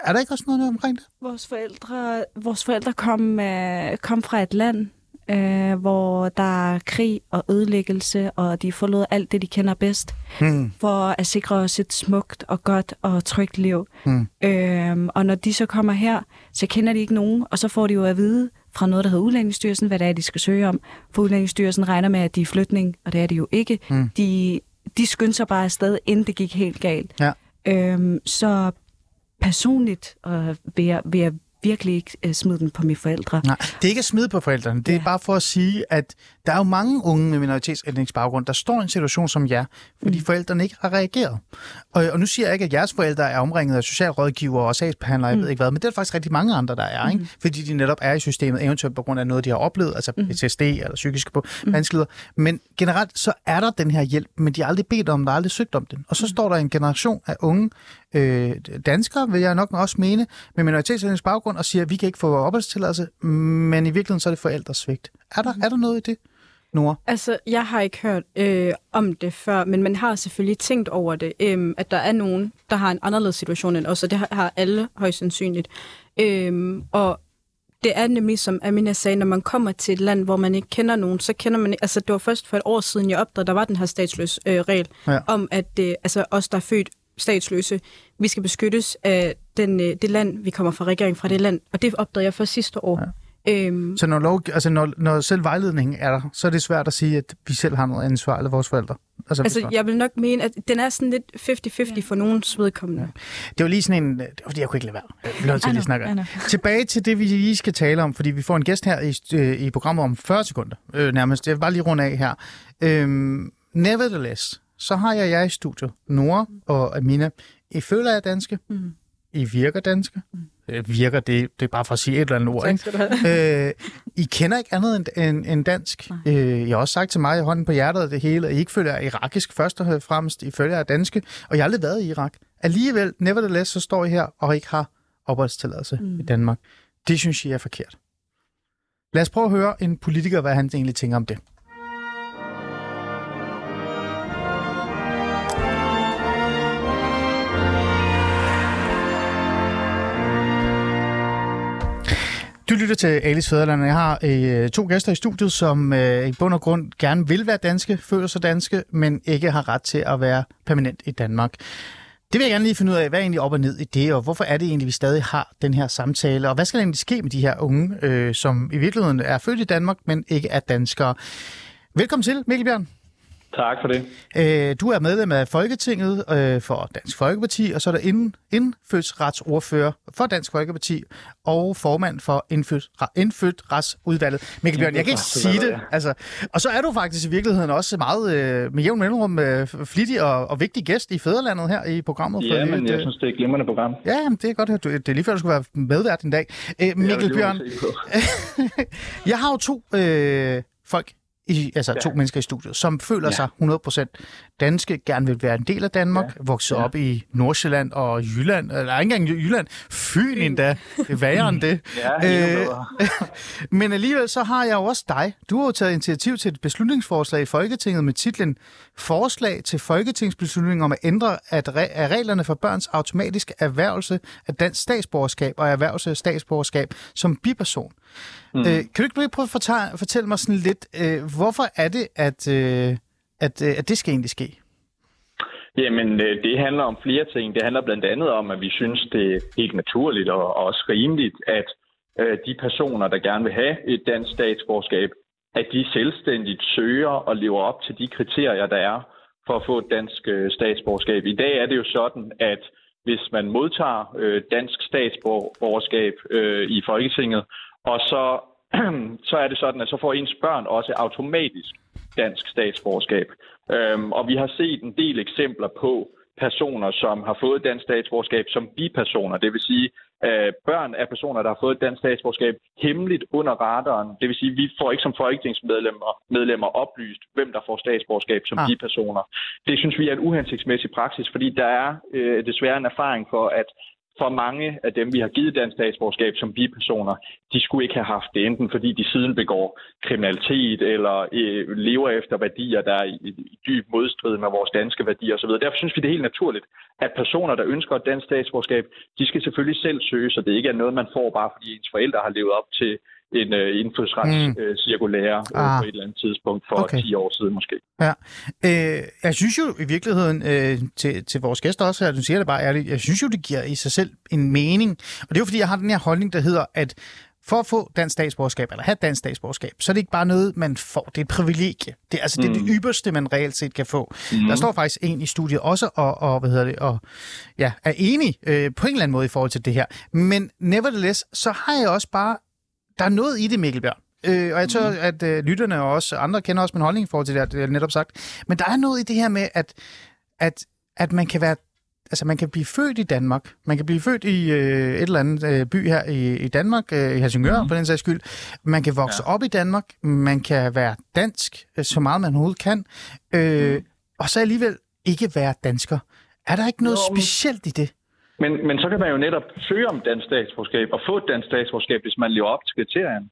Er der ikke også noget omkring det? Vores forældre, vores forældre kom, øh, kom fra et land, øh, hvor der er krig og ødelæggelse, og de forlod alt det, de kender bedst, Hmm. for at sikre os et smukt og godt og trygt liv. Hmm. Øhm, og når de så kommer her, så kender de ikke nogen, og så får de jo at vide fra noget, der hedder Udlændingsstyrelsen, hvad det er, de skal søge om. For Udlændingsstyrelsen regner med, at de er i flytning, og det er de jo ikke. Hmm. De, de skyndte sig bare afsted, inden det gik helt galt. Ja. Øhm, så personligt øh, vil, jeg, vil jeg virkelig ikke øh, smide den på mine forældre. Nej, det er ikke at smide på forældrene. Det er Ja. bare for at sige, at der er jo mange unge med minoritetsætningsbaggrund, der står i en situation som jer, fordi mm. forældrene ikke har reageret. Og, og nu siger jeg ikke, at jeres forældre er omringet af socialrådgiver og sagsbehandlere, jeg ved ikke hvad, men det er der faktisk rigtig mange andre, der er, ikke? fordi de netop er i systemet, eventuelt på grund af noget, de har oplevet, altså PTSD eller psykiske på- vanskeligheder. Men generelt så er der den her hjælp, men de har aldrig bedt om den, har aldrig søgt om den. Og så står der en generation af unge øh, danskere, vil jeg nok også mene, med minoritetsætningsbaggrund baggrund og siger, at vi kan ikke få opholdstilladelse, men i virkeligheden så er det forældresvigt. Er der, er der noget i det, Nora? Altså, jeg har ikke hørt øh, om det før, men man har selvfølgelig tænkt over det, øh, at der er nogen, der har en anderledes situation end os, og det har, alle højst sandsynligt. Øh, og det er nemlig, som Amina sagde, når man kommer til et land, hvor man ikke kender nogen, så kender man ikke... Altså, det var først for et år siden, jeg opdagede, der var den her statsløs øh, regel, Ja. ja. om at øh, altså, os, der er født statsløse, vi skal beskyttes af den, øh, det land, vi kommer fra, regeringen fra det land. Og det opdagede jeg først sidste år. Øhm, Så når, lov, altså når, når selv vejledningen er der, så er det svært at sige, at vi selv har noget ansvar, eller vores forældre. Altså, altså, jeg vil nok mene, at den er sådan lidt 50-50 for nogens vedkommende. Ja. Det var lige sådan en... Det var fordi, jeg kunne ikke lade være. Jeg blev nødt til at lige snakke. Tilbage til det, vi lige skal tale om, fordi vi får en gæst her i, øh, i programmet om 40 sekunder, øh, nærmest. Jeg vil bare lige runde af her. Øhm, nevertheless, så har jeg jer i studiet, Nora og Amina. I føler jer danske. Mm. I virker danske. Mm. Virker, det, det er bare for at sige et eller andet ord. Tak Ikke? skal du have. øh, I kender ikke andet end, end, end dansk. Nej. Øh, I har også sagt til mig i hånden på hjertet det hele, at I ikke føler jer irakisk først og fremmest. I føler jer danske, og jeg har aldrig været i Irak. Alligevel, nevertheless, så står I her og ikke har opholdstilladelse mm. i Danmark. Det synes jeg er forkert. Lad os prøve at høre en politiker, hvad han egentlig tænker om det. Lytter til Alice Fæderland, jeg har øh, to gæster i studiet, som øh, i bund og grund gerne vil være danske, føler sig danske, men ikke har ret til at være permanent i Danmark. Det vil jeg gerne lige finde ud af, hvad er egentlig op og ned i det, og hvorfor er det egentlig, vi stadig har den her samtale, og hvad skal der egentlig ske med de her unge, øh, som i virkeligheden er født i Danmark, men ikke er danskere. Velkommen til, Mikkel Bjørn. Tak for det. Øh, du er medlem af Folketinget øh, for Dansk Folkeparti, og så er der ind, indfødsretsordfører for Dansk Folkeparti og formand for indfødsra- indfødsretsudvalget. Mikkel Bjørn, jeg kan ikke sige det. Altså, og så er du faktisk i virkeligheden også meget øh, med jævn mellemrum øh, flittig og, og vigtig gæst i Fæderlandet her i programmet. Ja, men jeg øh, synes, det er et glimrende program. Ja, jamen, det er godt, du, det er lige før, du skulle være medvært en dag. Øh, Mikkel må Bjørn, *laughs* jeg har jo to øh, folk, i, altså ja. to mennesker i studiet, som føler ja. sig 100% danske, gerne vil være en del af Danmark, ja. vokset ja. op i Nordsjælland og Jylland, eller ikke engang Jylland, Fyn endda, det er værre end det. *laughs* Ja, bedre. *laughs* Men alligevel så har jeg jo også dig. Du har jo taget initiativ til et beslutningsforslag i Folketinget med titlen Forslag til folketingsbeslutning om at ændre at re- af reglerne for børns automatiske erhvervelse af dansk statsborgerskab og erhvervelse af statsborgerskab som biperson. Mm. Øh, kan du ikke lige prøve at fortælle, fortælle mig sådan lidt, øh, hvorfor er det, at, øh, at, øh, at det skal egentlig ske? Jamen, øh, det handler om flere ting. Det handler blandt andet om, at vi synes, det er helt naturligt og også rimeligt, at øh, de personer, der gerne vil have et dansk statsborgerskab, at de selvstændigt søger og lever op til de kriterier, der er for at få et dansk øh, statsborgerskab. I dag er det jo sådan, at hvis man modtager dansk statsborgerskab i Folketinget, og så, *clears throat* så er det sådan, at så får ens børn også automatisk dansk statsborgerskab. Øhm, og vi har set en del eksempler på personer, som har fået dansk statsborgerskab som bipersoner. Det vil sige, øh, børn af personer, der har fået dansk statsborgerskab hemmeligt under radaren. Det vil sige, vi får ikke som folketingsmedlemmer medlemmer oplyst, hvem der får statsborgerskab som Ah. ah. bipersoner. Det synes vi er en uhensigtsmæssig praksis, fordi der er øh, desværre en erfaring for, at for mange af dem, vi har givet dansk statsborgerskab som bipersoner, de skulle ikke have haft det, enten fordi de siden begår kriminalitet eller øh, lever efter værdier, der er i, i dyb modstrid med vores danske værdier osv. Derfor synes vi, det er helt naturligt, at personer, der ønsker et dansk statsborgerskab, de skal selvfølgelig selv søge, så det ikke er noget, man får bare fordi ens forældre har levet op til en øh, indfødsretscirkulære Mm. øh, Ah. på et eller andet tidspunkt for Okay. okay. 10 år siden måske. Ja. Øh, jeg synes jo i virkeligheden, øh, til, til vores gæster også her, du siger det bare ærligt, jeg synes jo, det giver i sig selv en mening. Og det er jo fordi, jeg har den her holdning, der hedder, at for at få dansk statsborgerskab, eller have dansk statsborgerskab, så er det ikke bare noget, man får. Det er et privilegie. Det, er- altså, det er det ypperste, man reelt set kan få. Mm. Der står faktisk en i studiet også, og, og hvad hedder det, og ja, er enig øh, på en eller anden måde i forhold til det her. Men nevertheless, så har jeg også bare, der er noget i det, Mikkel Bjørn. Øh, og jeg tror, mm. at øh, lytterne og også andre kender også min holdning i forhold til det, jeg netop sagt. Men der er noget i det her med, at, at, at man kan være altså man kan blive født i Danmark. Man kan blive født i øh, et eller andet øh, by her i, i Danmark, øh, i Helsingør mm. på den sags skyld. Man kan vokse ja. op i Danmark. Man kan være dansk, øh, så meget man overhovedet kan. Øh, mm. Og så alligevel ikke være dansker. Er der ikke noget Jo, specielt i det? Men, men så kan man jo netop søge om dansk statsborgerskab og få et dansk statsborgerskab, hvis man lever op til kriterierne.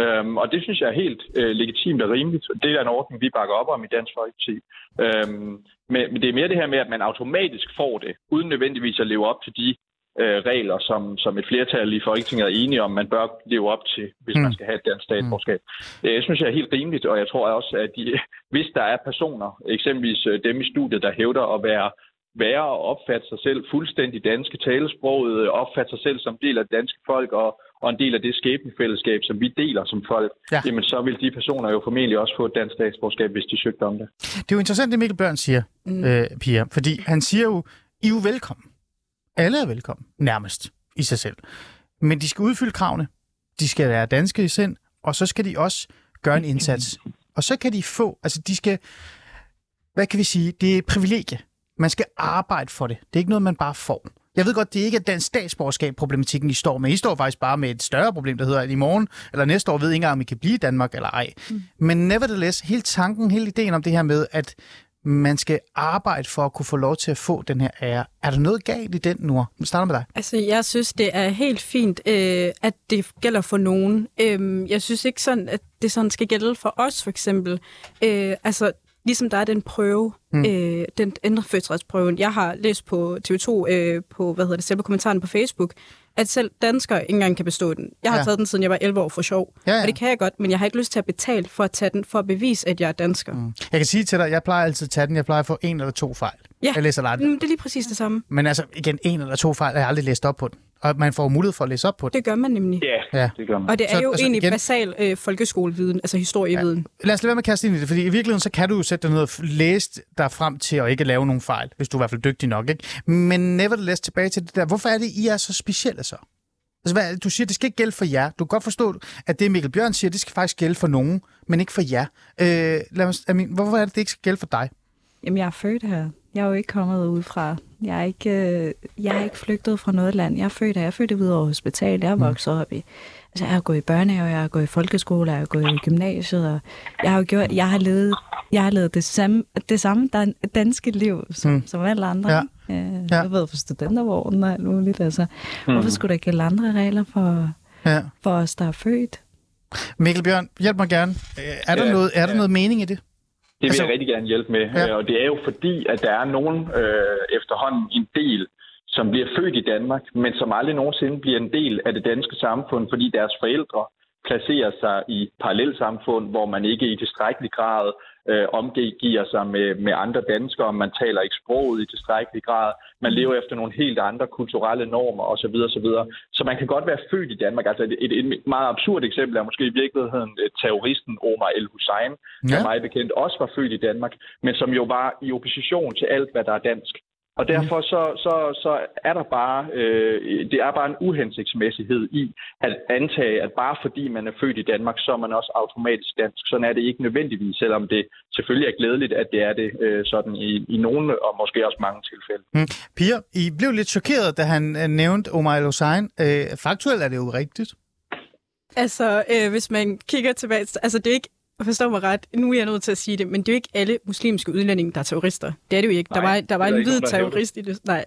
Øhm, og det synes jeg er helt øh, legitimt og rimeligt. Det er en ordning, vi bakker op om i Dansk Folkeparti. Øhm, men, men det er mere det her med, at man automatisk får det, uden nødvendigvis at leve op til de øh, regler, som, som et flertal i Folketinget er enige om, man bør leve op til, hvis Mm. man skal have et dansk statsborgerskab. Det jeg synes jeg er helt rimeligt, og jeg tror også, at de, *laughs* hvis der er personer, eksempelvis øh, dem i studiet, der hævder at være være og opfatte sig selv fuldstændig danske talesproget, øh, opfatte sig selv som del af det danske folk og, og en del af det skæbnefællesskab, som vi deler som folk, Ja. ja. jamen så vil de personer jo formentlig også få et dansk statsborgerskab, hvis de søgte om det. Det er jo interessant, det Mikkel Børn siger, mm. øh, Pia, fordi han siger jo, I er jo velkommen. Alle er velkommen, nærmest, i sig selv. Men de skal udfylde kravene. De skal være danske i sind, og så skal de også gøre en indsats. Og så kan de få, altså de skal, hvad kan vi sige, det er et privilegie. Man skal arbejde for det. Det er ikke noget, man bare får. Jeg ved godt, det er ikke den statsborgerskab problematikken, I står med. I står faktisk bare med et større problem, der hedder, at i morgen eller næste år ved I ikke engang, om I kan blive i Danmark eller ej. Mm. Men nevertheless, hele tanken, hele ideen om det her med, at man skal arbejde for at kunne få lov til at få den her ære. Er der noget galt i den, nu? Vi starter med dig. Altså, jeg synes, det er helt fint, øh, at det gælder for nogen. Øh, jeg synes ikke sådan, at det sådan skal gælde for os, for eksempel. Øh, altså, ligesom der er den prøve, mm. øh, den indfødsretsprøven. Jeg har læst på TV2, øh, på, hvad hedder det, selve kommentaren på Facebook, at selv danskere ikke engang kan bestå den. Jeg har Ja. taget den, siden jeg var 11 år for sjov. Ja, ja. Og det kan jeg godt, men jeg har ikke lyst til at betale for at tage den, for at bevise, at jeg er dansker. Mm. Jeg kan sige til dig, jeg plejer altid at tage den. Jeg plejer at få en eller to fejl. Ja. Jeg læser aldrig. Mm, det er lige præcis det samme. Men altså, igen, en eller to fejl, har jeg aldrig læst op på den. Og man får mulighed for at læse op på den. Det gør man nemlig. Ja, Ja. ja. det gør man. Og det er Så- jo altså, egentlig igen- basal øh, folkeskoleviden, altså historieviden. Lad os lade være med at kaste ind i det, fordi i virkeligheden så kan du jo sætte dig ned og læse dig frem til at ikke lave nogen fejl, hvis du er i hvert fald dygtig nok. Ikke? Men nevertheless tilbage til det der. Hvorfor er det, I er så specielle så? Altså, hvad, er det, du siger, det skal ikke gælde for jer. Du kan godt forstå, at det Mikkel Bjørn siger, det skal faktisk gælde for nogen, men ikke for jer. Øh, lad mig, Amin, hvorfor er det, det ikke skal gælde for dig? Jamen, jeg er født her. Jeg er jo ikke kommet ud fra... Jeg er ikke, øh, jeg er ikke flygtet fra noget land. Jeg er født her. Jeg er født i Hvidovre Hospital. Jeg er vokset op i... Altså, jeg har gået i børnehave, jeg har gået i folkeskole, jeg har gået i gymnasiet, og jeg har jo gjort... Jeg har levet, jeg har levet det samme, det samme dan, danske liv, som, Mm. mm. som alle andre. Ja. Øh, Ja. Jeg ved for studentervognen og alt muligt. Altså, Mm. hvorfor skulle der gælde andre regler for, Ja. for os, der er født? Mikkel Bjørn, hjælp mig gerne. Øh, Er der, Ja, noget, er der ja. noget mening i det? Det vil Altså- jeg rigtig gerne hjælpe med. Ja. Ja. Og det er jo fordi, at der er nogen øh, efterhånden en del, som bliver født i Danmark, men som aldrig nogensinde bliver en del af det danske samfund, fordi deres forældre placerer sig i parallelsamfund, hvor man ikke i tilstrækkelig grad øh, omgiver sig med, med andre danskere, man taler ikke sproget i tilstrækkelig grad, man lever efter nogle helt andre kulturelle normer osv. osv. Så man kan godt være født i Danmark. Altså et, et, et meget absurd eksempel er måske i virkeligheden øh, terroristen Omar El-Hussein, Ja. som mig bekendt også var født i Danmark, men som jo var i opposition til alt, hvad der er dansk. Og derfor så, så, så er der bare, øh, det er bare en uhensigtsmæssighed i at antage, at bare fordi man er født i Danmark, så er man også automatisk dansk. Sådan er det ikke nødvendigvis, selvom det selvfølgelig er glædeligt, at det er det øh, sådan i, i nogle og måske også mange tilfælde. Mm. Pia, I blev lidt chokeret, da han øh, nævnte Omar El-Hussein. Øh, faktuelt er det jo rigtigt. Altså, øh, hvis man kigger tilbage... Altså, det er ikke... Forstår mig ret, nu er jeg nødt til at sige det, men det er jo ikke alle muslimske udlændinge, der er terrorister. Det er det jo ikke. der Nej, var, der var det er en hvid nogen, der terrorist i det. Nej.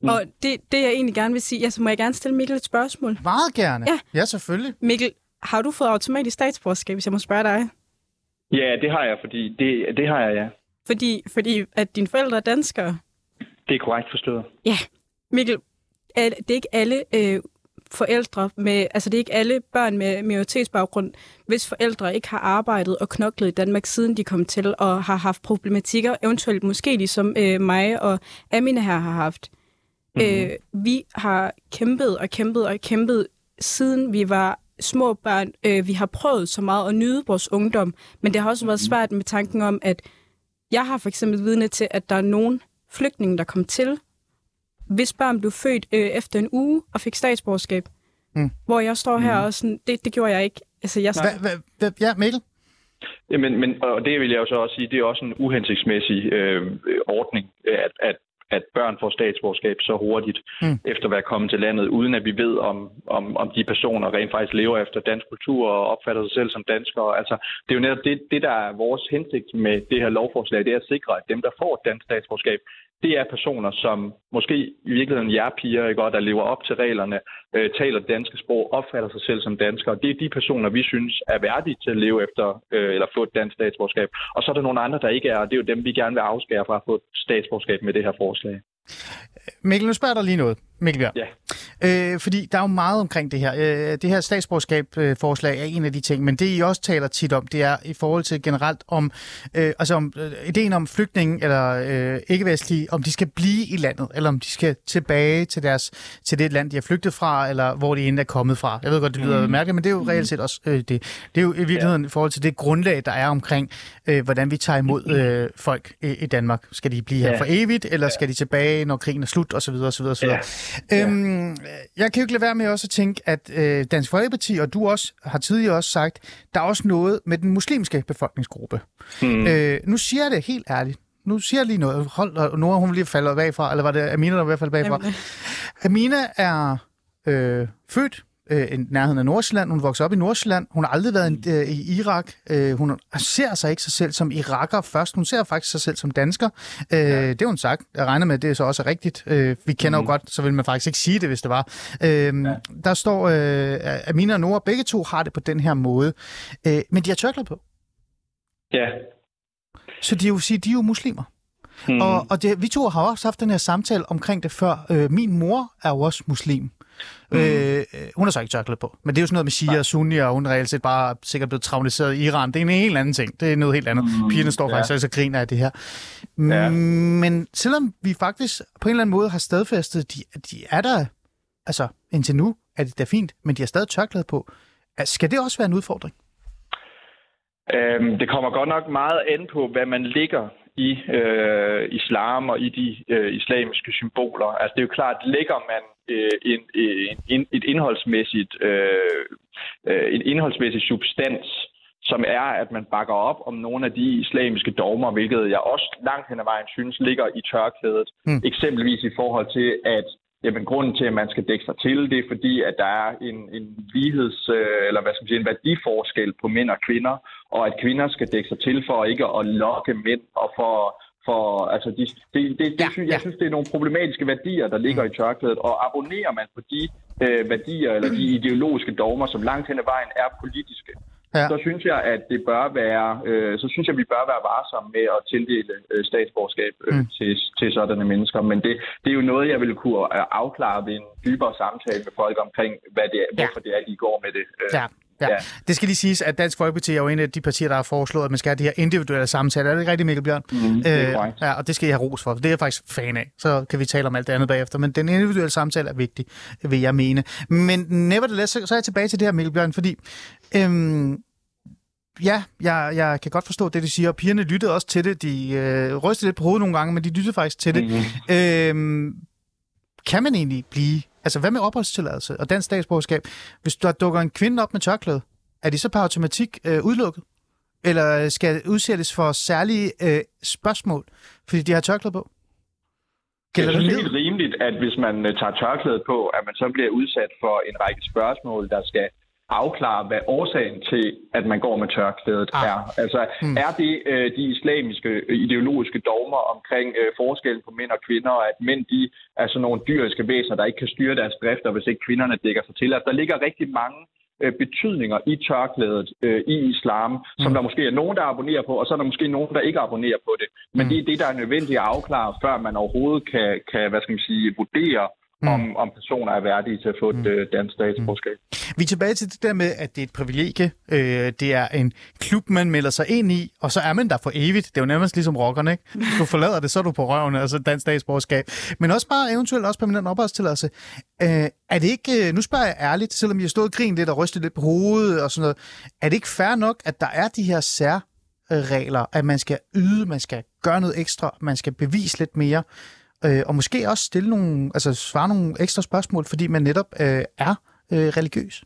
Mm. Og det, det, jeg egentlig gerne vil sige, altså må jeg gerne stille Mikkel et spørgsmål. Meget gerne. Ja. ja selvfølgelig. Mikkel, har du fået automatisk statsborgerskab, hvis jeg må spørge dig? Ja, det har jeg, fordi det, det har jeg, ja. Fordi, fordi at dine forældre er danskere. Det er korrekt forstået. Mikkel, er, det er ikke alle øh, forældre med, altså det er ikke alle børn med minoritetsbaggrund, hvis forældre ikke har arbejdet og knoklet i Danmark, siden de kom til, og har haft problematikker, eventuelt måske ligesom øh, mig og Amina her har haft. Mm-hmm. Øh, vi har kæmpet og kæmpet og kæmpet, siden vi var små børn. Øh, vi har prøvet så meget at nyde vores ungdom, men det har også været svært med tanken om, at jeg har for eksempel vidne til, at der er nogen flygtninge, der kom til, hvis børn blev født øh, efter en uge og fik statsborgerskab. Mm. Hvor jeg står her og sådan, det, det gjorde jeg ikke. Altså, jeg, Hva, hva, hva, ja, Mikkel? Jamen, men, og det vil jeg jo så også sige, det er også en uhensigtsmæssig øh, ordning, at, at, at børn får statsborgerskab så hurtigt Mm. mm. efter at være kommet til landet, uden at vi ved, om, om, om de personer rent faktisk lever efter dansk kultur og opfatter sig selv som danskere. Altså, det er jo netop det, det, der er vores hensigt med det her lovforslag, det er at sikre, at dem, der får et dansk statsborgerskab, det er personer, som måske i virkeligheden jer piger, ikke, og der lever op til reglerne, øh, taler det danske sprog, opfatter sig selv som danskere. Det er de personer, vi synes er værdige til at leve efter, øh, eller få et dansk statsborgerskab. Og så er der nogle andre, der ikke er, og det er jo dem, vi gerne vil afskære fra at få et statsborgerskab med det her forslag. Mikkel, nu spørger jeg dig lige noget. Mikkel Bjørn. Ja. Øh, fordi der er jo meget omkring det her. Øh, det her statsborgerskab-forslag er en af de ting, men det I også taler tit om, det er i forhold til generelt om, øh, altså om øh, ideen om flygtninge eller øh, ikke-vestlige, om de skal blive i landet, eller om de skal tilbage til, deres, til det land, de er flygtet fra, eller hvor de endnu er kommet fra. Jeg ved godt, det lyder mm. mærkeligt, men det er jo reelt set også øh, det. Det er jo i virkeligheden ja. i forhold til det grundlag, der er omkring, øh, hvordan vi tager imod øh, folk i, i Danmark. Skal de blive her Ja. for evigt, eller skal de tilbage, når krigen er slut, osv. osv., osv. Ja. Øhm, jeg kan jo ikke lade være med også at tænke, at øh, Dansk Folkeparti, og du også har tidligere også sagt, der er også noget med den muslimske befolkningsgruppe. Hmm. Øh, nu siger jeg det helt ærligt. Nu siger jeg lige noget. Hold, Nora, hun vil lige falde bagfra, eller var det Amina, der var i hvert fald bagfra? Jamen, Amina er øh, født øh, i nærheden af Nordsjælland. Hun voksede op i Nordsjælland. Hun har aldrig været Mm. en, øh, i Irak. Øh, hun ser sig ikke sig selv som iraker først. Hun ser faktisk sig selv som dansker. Øh, Det har hun sagt. Jeg regner med, at det så også er rigtigt. Øh, vi kender Mm. jo godt, så vil man faktisk ikke sige det, hvis det var. Øh, Der står, øh, Amina og Nora, begge to har det på den her måde. Øh, men de har tørklæder på. Ja. Så de jo, sige, de er jo muslimer. Hmm. Og, og det, vi to har også haft den her samtale omkring det før. Øh, min mor er jo også muslim. Mm. Øh, hun har så ikke tørklæde på. Men det er jo sådan noget med Shia og Sunni, og hun er reelt set bare sikkert blevet traumatiseret i Iran. Det er en helt anden ting. Det er noget helt andet. Mm. Pigerne står faktisk ja. også og griner af det her. Ja. Ja. Men selvom vi faktisk på en eller anden måde har stadfæstet, de, de er der, altså indtil nu er det da fint, men de har stadig tørklæde på. Altså, Skal det også være en udfordring? Øhm, det kommer godt nok meget an på, hvad man ligger i øh, islam og i de øh, islamiske symboler. Altså det er jo klart, ligger man øh, en, en, en, et indholdsmæssigt øh, øh, en indholdsmæssig substans, som er, at man bakker op om nogle af de islamiske dogmer, hvilket jeg også langt hen ad vejen synes ligger i tørklædet. Mm. Eksempelvis i forhold til, at jamen, grunden til, at man skal dække sig til, det er fordi, at der er en, en ligheds, øh, eller hvad skal man sige, en værdiforskel på mænd og kvinder, og at kvinder skal dække sig til for ikke at lokke mænd og for for altså de, det, det, det Ja, ja, synes, ja. jeg synes, det er nogle problematiske værdier, der ligger i tørklædet, og abonnerer man på de øh, værdier eller de ideologiske dogmer, som langt hen ad vejen er politiske, Ja. så synes jeg, at det bør være, øh, så synes jeg, vi bør være varsomme med at tildele øh, statsborgerskab øh, Mm. mm. til, til sådanne mennesker. Men det, det er jo noget, jeg vil kunne øh, afklare ved en dybere samtale med folk omkring, hvad det er, Ja. hvorfor det er, de går med det. Øh, Ja. Ja. Ja. Det skal lige siges, at Dansk Folkeparti er jo en af de partier, der har foreslået, at man skal have de her individuelle samtaler. Er det ikke rigtigt, Mikkel Bjørn? Mm, korrekt. ja, og det skal I have ros for. Det er jeg faktisk fan af. Så kan vi tale om alt det andet bagefter. Men den individuelle samtale er vigtig, vil jeg mene. Men nevertheless, så, så er jeg tilbage til det her, Mikkel Bjørn, fordi... Øhm, Ja, jeg, jeg kan godt forstå det, de siger. Pigerne lyttede også til det. De øh, rystede lidt på hovedet nogle gange, men de lyttede faktisk til det. Mhm. Øhm, kan man egentlig blive... Altså, hvad med opholdstilladelse og dansk statsborgerskab? Hvis der dukker en kvinde op med tørklæde, er de så per automatik øh, udelukket? Eller skal udsættes for særlige øh, spørgsmål, fordi de har tørklæde på? Gælder det er helt rimeligt, at hvis man øh, tager tørklædet på, at man så bliver udsat for en række spørgsmål, der skal afklare, hvad årsagen til, at man går med tørklædet Ah. er. Altså, Hmm. mm. er det øh, de islamiske øh, ideologiske dogmer omkring øh, forskellen på mænd og kvinder, og at mænd de er sådan nogle dyriske væsener, der ikke kan styre deres drifter, hvis ikke kvinderne dækker sig til? Altså, der ligger rigtig mange øh, betydninger i tørklædet øh, i islam, som Mm. der måske er nogen, der abonnerer på, og så er der måske nogen, der ikke abonnerer på det. Men Mm. det er det, der er nødvendigt at afklare, før man overhovedet kan, kan hvad skal man sige, vurdere, Mm. mm. om, om personer er værdige til at få et Mm. øh, dansk statsborgerskab. Vi er tilbage til det der med, at det er et privilegie. Øh, det er en klub, man melder sig ind i, og så er man der for evigt. Det er jo nærmest ligesom rockerne, ikke? Du forlader det, så er du på røven, altså dansk statsborgerskab. Men også bare eventuelt også permanent opholdstilladelse. Øh, er det ikke, øh, nu spørger jeg ærligt, selvom jeg stået og grinet lidt og rystet lidt på hovedet og sådan noget, er det ikke fair nok, at der er de her særregler, at man skal yde, man skal gøre noget ekstra, man skal bevise lidt mere, øh, og måske også stille nogle, altså svare nogle ekstra spørgsmål, fordi man netop øh, er øh, religiøs?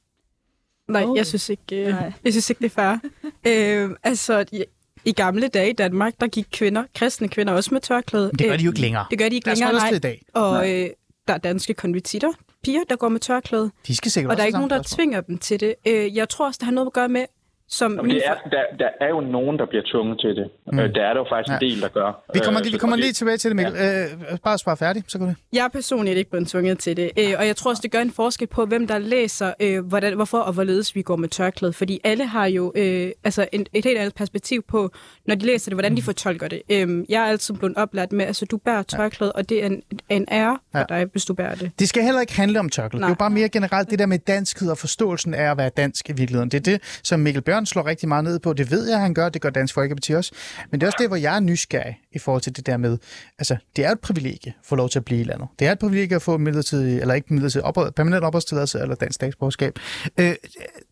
Nej, Oh. jeg synes ikke, øh, Nej. jeg synes ikke det er fair. *laughs* øh, altså, i, i gamle dage i Danmark, der gik kvinder, kristne kvinder også med tørklæde. Men det gør Øh, de jo ikke længere. Det gør de ikke Lad længere, nej. i dag. Og øh, der er danske konvertitter, piger, der går med tørklæde. De skal sikkert Og der er ikke nogen, der tvinger dem til det. Øh, jeg tror også, det har noget at gøre med, som Jamen, det er, der, der er jo nogen, der bliver tvunget til det. Mm. Der er der jo faktisk ja. en del, der gør. Vi kommer, Øh, vi kommer lige tilbage til det, Mikkel. Øh, bare svare færdig, så går det. Jeg er personligt ikke blevet tvunget til det, øh, og jeg tror også, det gør en forskel på, hvem der læser, øh, hvordan, hvorfor og hvorledes vi går med tørklæde. Fordi alle har jo øh, altså en, et helt andet perspektiv på, når de læser det, hvordan de fortolker det. Øh, jeg er altid blevet oplært med, altså du bærer tørklæde, og det er en, en ære for Ja. dig, hvis du bærer det. Det skal heller ikke handle om tørklæde. Det er jo bare mere generelt det der med danskhed og forståelsen af at være dansk i virkeligheden. Det er det, som Mikkel Bjørn slår rigtig meget ned på. Det ved jeg, han gør. Det gør Dansk Folkeparti også. Men det er også det, hvor jeg er nysgerrig i forhold til det der med, altså, det er et privilegie at få lov til at blive i landet. Det er et privilegie at få midlertidig, eller ikke midlertidig, ophold, permanent opholdstilladelse eller dansk statsborgerskab. Øh,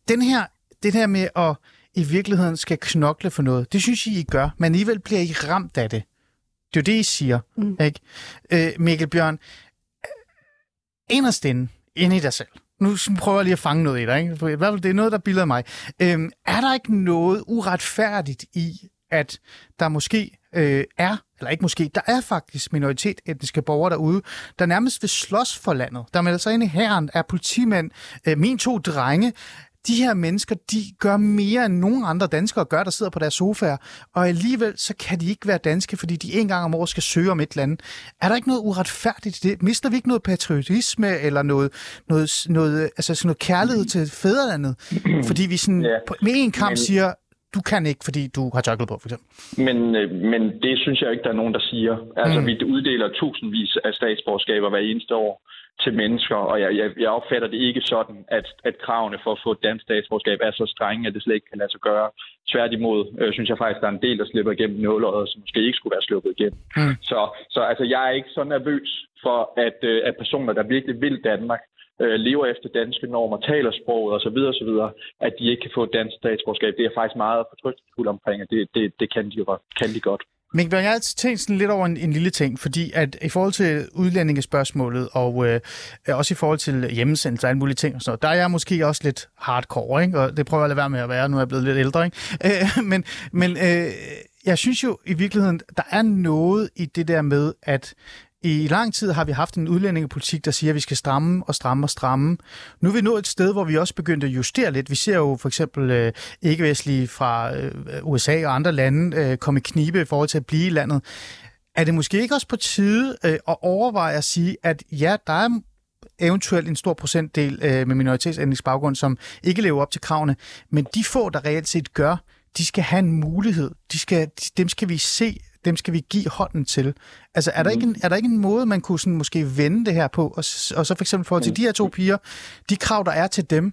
den her, det her med at i virkeligheden skal knokle for noget, det synes I, I gør, men alligevel bliver I ramt af det. Det er jo det, I siger, mm. ikke? Øh, Mikkel Bjørn, inderst inde, inde i dig selv. Nu prøver jeg lige at fange noget i dig, ikke? For i hvert fald, det er noget, der billeder mig. Øhm, er der ikke noget uretfærdigt i, at der måske øh, er, eller ikke måske, der er faktisk minoritet etniske borgere derude, der nærmest vil slås for landet. Der melder sig ind i herren, er politimænd, øh, mine to drenge, de her mennesker, de gør mere end nogen andre danskere gør, der sidder på deres sofaer, og alligevel så kan de ikke være danske, fordi de en gang om året skal søge om et eller andet. Er der ikke noget uretfærdigt i det? Mister vi ikke noget patriotisme, eller noget, noget, noget, altså sådan noget kærlighed til fædrelandet? Fordi vi sådan, Ja, på- med en kamp men- siger, du kan ikke, fordi du har tørklæde på, for eksempel. Men, øh, men det synes jeg ikke, der er nogen, der siger. Altså, Mm. mm. vi uddeler tusindvis af statsborgerskaber hver eneste år til mennesker, og jeg, jeg, jeg opfatter det ikke sådan, at, at kravene for at få et dansk statsborgerskab er så strenge, at det slet ikke kan lade sig gøre. Tværtimod øh, synes jeg faktisk, der er en del, der slipper igennem nåløjet, som måske ikke skulle være sluppet igennem. Mm. Så, så altså, jeg er ikke så nervøs for, at, øh, at personer, der virkelig vil Danmark, øh, lever efter danske normer, taler sproget osv., osv., at de ikke kan få dansk statsborgerskab. Det er jeg faktisk meget fortrystningsfuld omkring, og det, det, det kan, de, jo kan de godt. Men jeg har altid tænkt sådan lidt over en, en lille ting, fordi at i forhold til udlændingespørgsmålet, og øh, også i forhold til hjemmesendelse og alle mulige ting og sådan noget, der er jeg måske også lidt hardcore, ikke? og det prøver jeg at lade være med at være, nu er jeg blevet lidt ældre. Ikke? Øh, *laughs* men men øh, jeg synes jo i virkeligheden, der er noget i det der med, at i lang tid har vi haft en udlændingepolitik, der siger, at vi skal stramme og stramme og stramme. Nu er vi nået et sted, hvor vi også begyndte at justere lidt. Vi ser jo for eksempel øh, ikke-vestlige fra øh, USA og andre lande øh, komme i knibe i forhold til at blive i landet. Er det måske ikke også på tide øh, at overveje at sige, at ja, der er eventuelt en stor procentdel øh, med minoritetsetnisk baggrund, som ikke lever op til kravene, men de få, der reelt set gør, de skal have en mulighed. De skal, de, dem skal vi se, dem skal vi give hånden til. Altså, er der, ikke en, er der ikke en måde, man kunne sådan måske vende det her på, og, og så for eksempel forhold til de her to piger, de krav, der er til dem,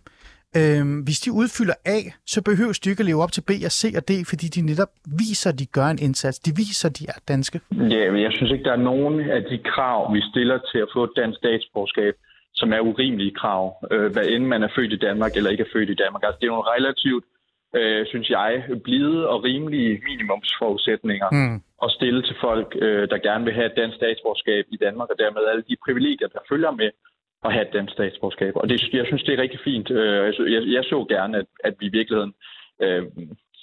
Øhm, hvis de udfylder A, så behøver de ikke at leve op til B og C og D, fordi de netop viser, at de gør en indsats. De viser, at de er danske. Ja, men jeg synes ikke, der er nogen af de krav, vi stiller til at få et dansk statsborgerskab, som er urimelige krav, øh, hvad end man er født i Danmark eller ikke er født i Danmark. Altså, det er nogle relativt, øh, synes jeg, blide og rimelige minimumsforudsætninger Mm. At stille til folk, øh, der gerne vil have et dansk statsborgerskab i Danmark, og dermed alle de privilegier, der følger med at have et dansk statsborgerskab. Og det, jeg synes, det er rigtig fint. Øh, Jeg, jeg, så gerne, at, at vi i virkeligheden øh,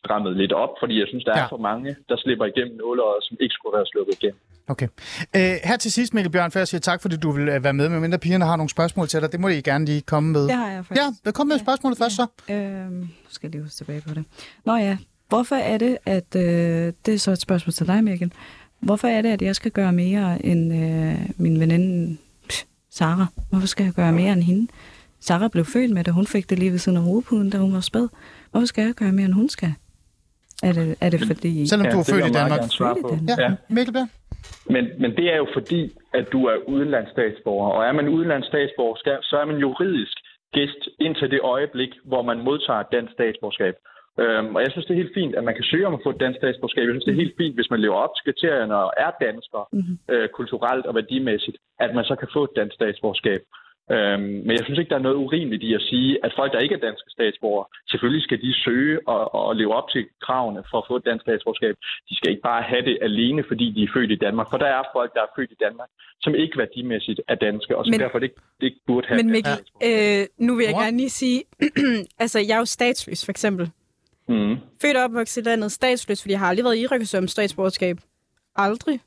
strammede lidt op, fordi jeg synes, der er Ja. for mange, der slipper igennem nåløjet, som ikke skulle være sluppet igennem. Okay. Øh, her til sidst, Mikkel Bjørn, før jeg siger tak, fordi du vil øh, være med, medmindre pigerne har nogle spørgsmål til dig. Det må I gerne lige komme med. Det har jeg faktisk. Ja, kom med spørgsmålet først så. Øhm, nu skal jeg lige huske tilbage på det. Nå ja, hvorfor er det, at... Øh, det er så et spørgsmål til dig, Mikkel. Hvorfor er det, at jeg skal gøre mere end øh, min veninde Sara? Hvorfor skal jeg gøre mere end hende? Sara blev født med det, hun fik det lige ved siden af hovedpuden, da hun var spæd. Hvorfor skal jeg gøre mere, end hun skal? Er det, er det fordi... Selvom du er født i Danmark. Født i Danmark. Ja. Mikkel Bjørn. Men, men det er jo fordi, at du er udenlandsstatsborger, og er man udenlandsstatsborger, så er man juridisk gæst indtil det øjeblik, hvor man modtager dansk statsborgerskab. Øhm, og jeg synes, det er helt fint, at man kan søge om at få et dansk statsborgerskab. Jeg synes, det er helt fint, hvis man lever op til kriterierne og er dansker Mhm. øh, kulturelt og værdimæssigt, at man så kan få et dansk statsborgerskab. Øhm, men jeg synes ikke, der er noget urimeligt i at sige, at folk, der ikke er danske statsborgere, selvfølgelig skal de søge og, og leve op til kravene for at få et dansk statsborgerskab. De skal ikke bare have det alene, fordi de er født i Danmark. For der er folk, der er født i Danmark, som ikke værdimæssigt er danske, og som Men- derfor det, ikke- det ikke burde have Men et Mikkel, øh, nu vil jeg gerne lige sige, *clears throat* altså jeg er jo statsløs for eksempel. Mm. Født og opvokset i landet statsløs, fordi jeg har aldrig været i som statsborgerskab. Aldrig.